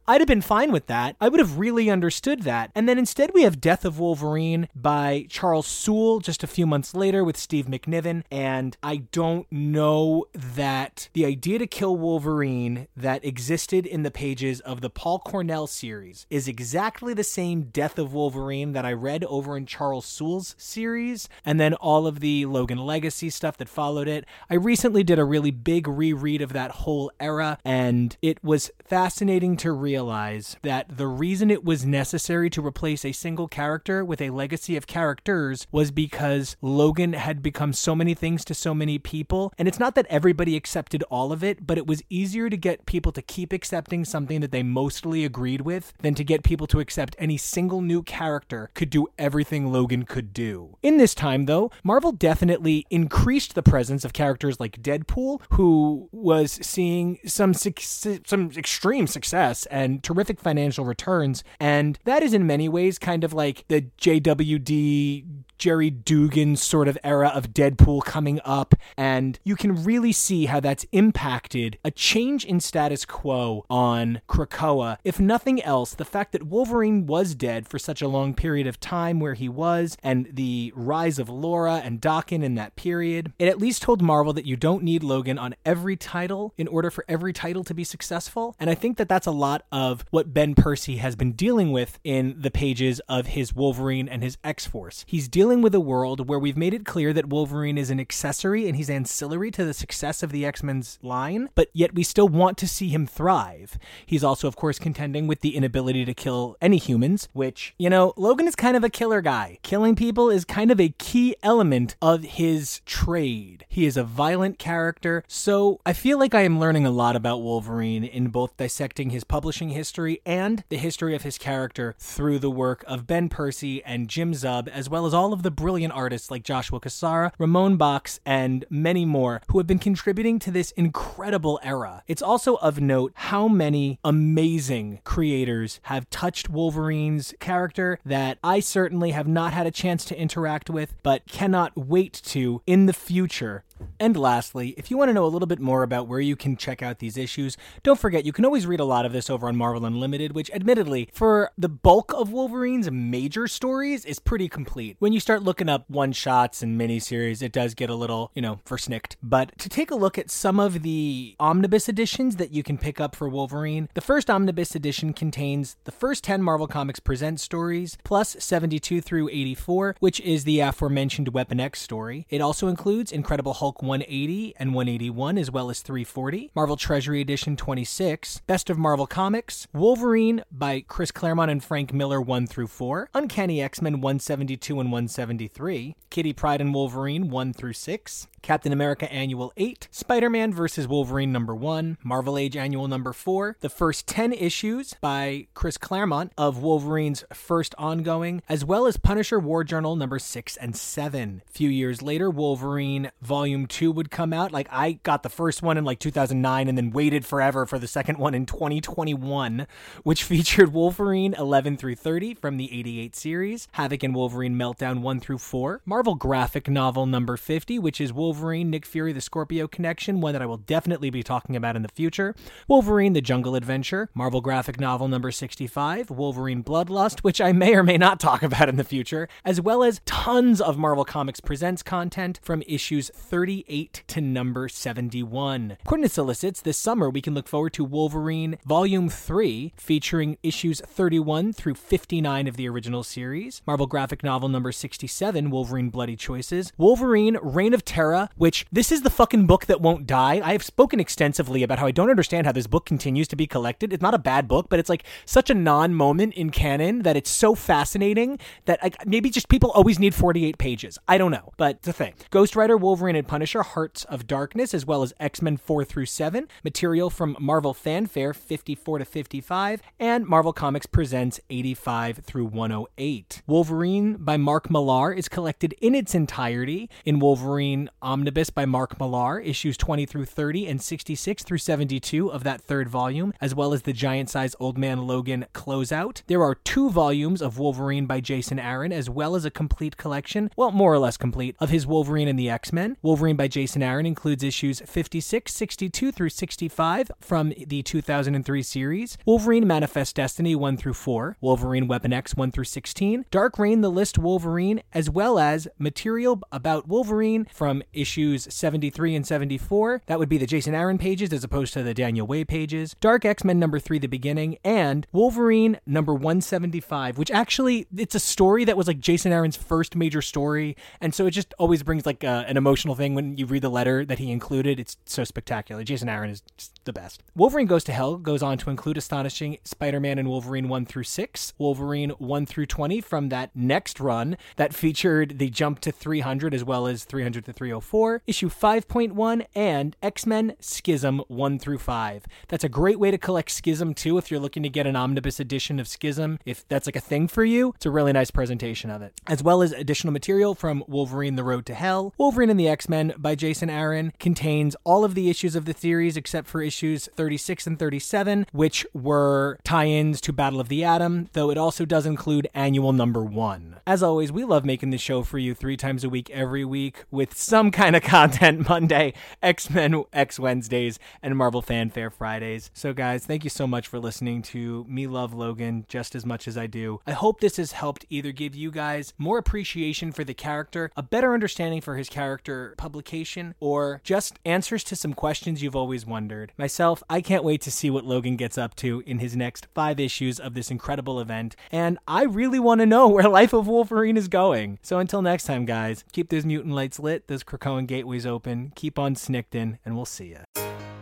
I'd have been fine with that. I would have really understood that. And then instead we have Death of Wolverine by Charles Soule just a few months later with Steve McNiven. And I don't know that the idea to kill Wolverine that existed in the pages of the Paul Cornell series is exactly the same Death of Wolverine that I read over in Charles Soule's series, and then all of the Logan Legacy stuff that followed it. I recently did a really big reread of that whole era, and it was fascinating to realize that the reason it was necessary to replace a single character with a legacy of characters was because Logan had become so many things to so many people. And it's not that everybody accepted all of it, but it was easier to get people to keep accepting something that they mostly agreed with than to get people to accept any single new character could do everything Logan could do. In this time, though, Marvel definitely increased the presence of characters like Deadpool, who was seeing some some extreme success and terrific financial returns, and that is in many ways kind of like the JWD Gerry Duggan sort of era of Deadpool coming up, and you can really see how that's impacted a change in status quo on Krakoa. If nothing else, the fact that Wolverine was dead for such a long period of time where he was, and the rise of Laura and Daken in that period, it at least told Marvel that you don't need Logan on every title in order for every title to be successful. And I think that that's a lot of what Ben Percy has been dealing with in the pages of his Wolverine and his X Force. He's dealing dealing with a world where we've made it clear that Wolverine is an accessory and he's ancillary to the success of the X Men's line, but yet we still want to see him thrive. He's also, of course, contending with the inability to kill any humans, which, you know, Logan is kind of a killer guy. Killing people is kind of a key element of his trade. He is a violent character, so I feel like I am learning a lot about Wolverine in both dissecting his publishing history and the history of his character through the work of Ben Percy and Jim Zub, as well as all of the brilliant artists like Joshua Cassara, Ramon Bachs, and many more who have been contributing to this incredible era. It's also of note how many amazing creators have touched Wolverine's character that I certainly have not had a chance to interact with, but cannot wait to in the future and lastly, if you want to know a little bit more about where you can check out these issues, don't forget you can always read a lot of this over on Marvel Unlimited, which admittedly, for the bulk of Wolverine's major stories, is pretty complete. When you start looking up one shots and miniseries, it does get a little, you know, versnicked. But to take a look at some of the omnibus editions that you can pick up for Wolverine, the first omnibus edition contains the first 10 Marvel Comics Presents stories, plus 72 through 84, which is the aforementioned Weapon X story. It also includes Incredible Hulk Hulk 180 and 181, as well as 340, Marvel Treasury Edition 26, Best of Marvel Comics, Wolverine by Chris Claremont and Frank Miller 1 through 4, Uncanny X Men 172 and 173, Kitty Pryde and Wolverine 1 through 6, Captain America Annual 8, Spider Man vs. Wolverine number 1, Marvel Age Annual number 4, the first 10 issues by Chris Claremont of Wolverine's first ongoing, as well as Punisher War Journal number 6 and 7. A few years later, Wolverine Volume 2 would come out. Like, I got the first one in like 2009 and then waited forever for the second one in 2021, which featured Wolverine 11 through 30 from the 88 series, Havoc and Wolverine Meltdown 1 through 4, Marvel Graphic Novel number 50, which is Wolverine. Wolverine, Nick Fury, the Scorpio connection, one that I will definitely be talking about in the future. Wolverine, the Jungle Adventure, Marvel graphic novel number 65, Wolverine Bloodlust, which I may or may not talk about in the future, as well as tons of Marvel Comics Presents content from issues 38 to number 71. According to Solicits, this summer we can look forward to Wolverine Volume 3, featuring issues 31 through 59 of the original series, Marvel graphic novel number 67, Wolverine Bloody Choices, Wolverine Reign of Terror, which this is the fucking book that won't die. I have spoken extensively about how I don't understand how this book continues to be collected. It's not a bad book, but it's like such a non moment in canon that it's so fascinating that like, maybe just people always need 48 pages. I don't know, but the thing. Ghost Rider, Wolverine, and Punisher, Hearts of Darkness, as well as X Men 4 through 7, material from Marvel Fanfare 54 to 55, and Marvel Comics Presents 85 through 108. Wolverine by Mark Millar is collected in its entirety in Wolverine Omnibus by Mark Millar, issues 20 through 30 and 66 through 72 of that third volume, as well as the giant size Old Man Logan closeout. There are two volumes of Wolverine by Jason Aaron, as well as a complete collection, well, more or less complete, of his Wolverine and the X Men. Wolverine by Jason Aaron includes issues 56, 62 through 65 from the 2003 series, Wolverine Manifest Destiny 1 through 4, Wolverine Weapon X 1 through 16, Dark Reign the List Wolverine, as well as material about Wolverine from issues 73 and 74. That would be the Jason Aaron pages as opposed to the Daniel Way pages. Dark X Men number three, The Beginning, and Wolverine number 175, which actually, it's a story that was like Jason Aaron's first major story. And so it just always brings like a, an emotional thing when you read the letter that he included. It's so spectacular. Jason Aaron is the best. Wolverine Goes to Hell goes on to include Astonishing Spider Man and Wolverine 1 through 6, Wolverine 1 through 20 from that next run that featured the jump to 300 as well as 300 to 304. issue 5.1, and X Men Schism 1 through 5. That's a great way to collect Schism too if you're looking to get an omnibus edition of Schism. If that's like a thing for you, it's a really nice presentation of it. As well as additional material from Wolverine The Road to Hell. Wolverine and the X Men by Jason Aaron contains all of the issues of the series except for issues 36 and 37, which were tie ins to Battle of the Atom, though it also does include annual number one. As always, we love making the show for you three times a week, every week, with some kind of content Monday, X Men X Wednesdays, and Marvel Fanfare Fridays. So, guys, thank you so much for listening to me love Logan just as much as I do. I hope this has helped either give you guys more appreciation for the character, a better understanding for his character publication, or just answers to some questions you've always wondered. Myself, I can't wait to see what Logan gets up to in his next five issues of this incredible event, and I really want to know where Life of Wolverine is going. So until next time, guys, keep those mutant lights lit, those Krakoan gateways open, keep on snicked and we'll see you.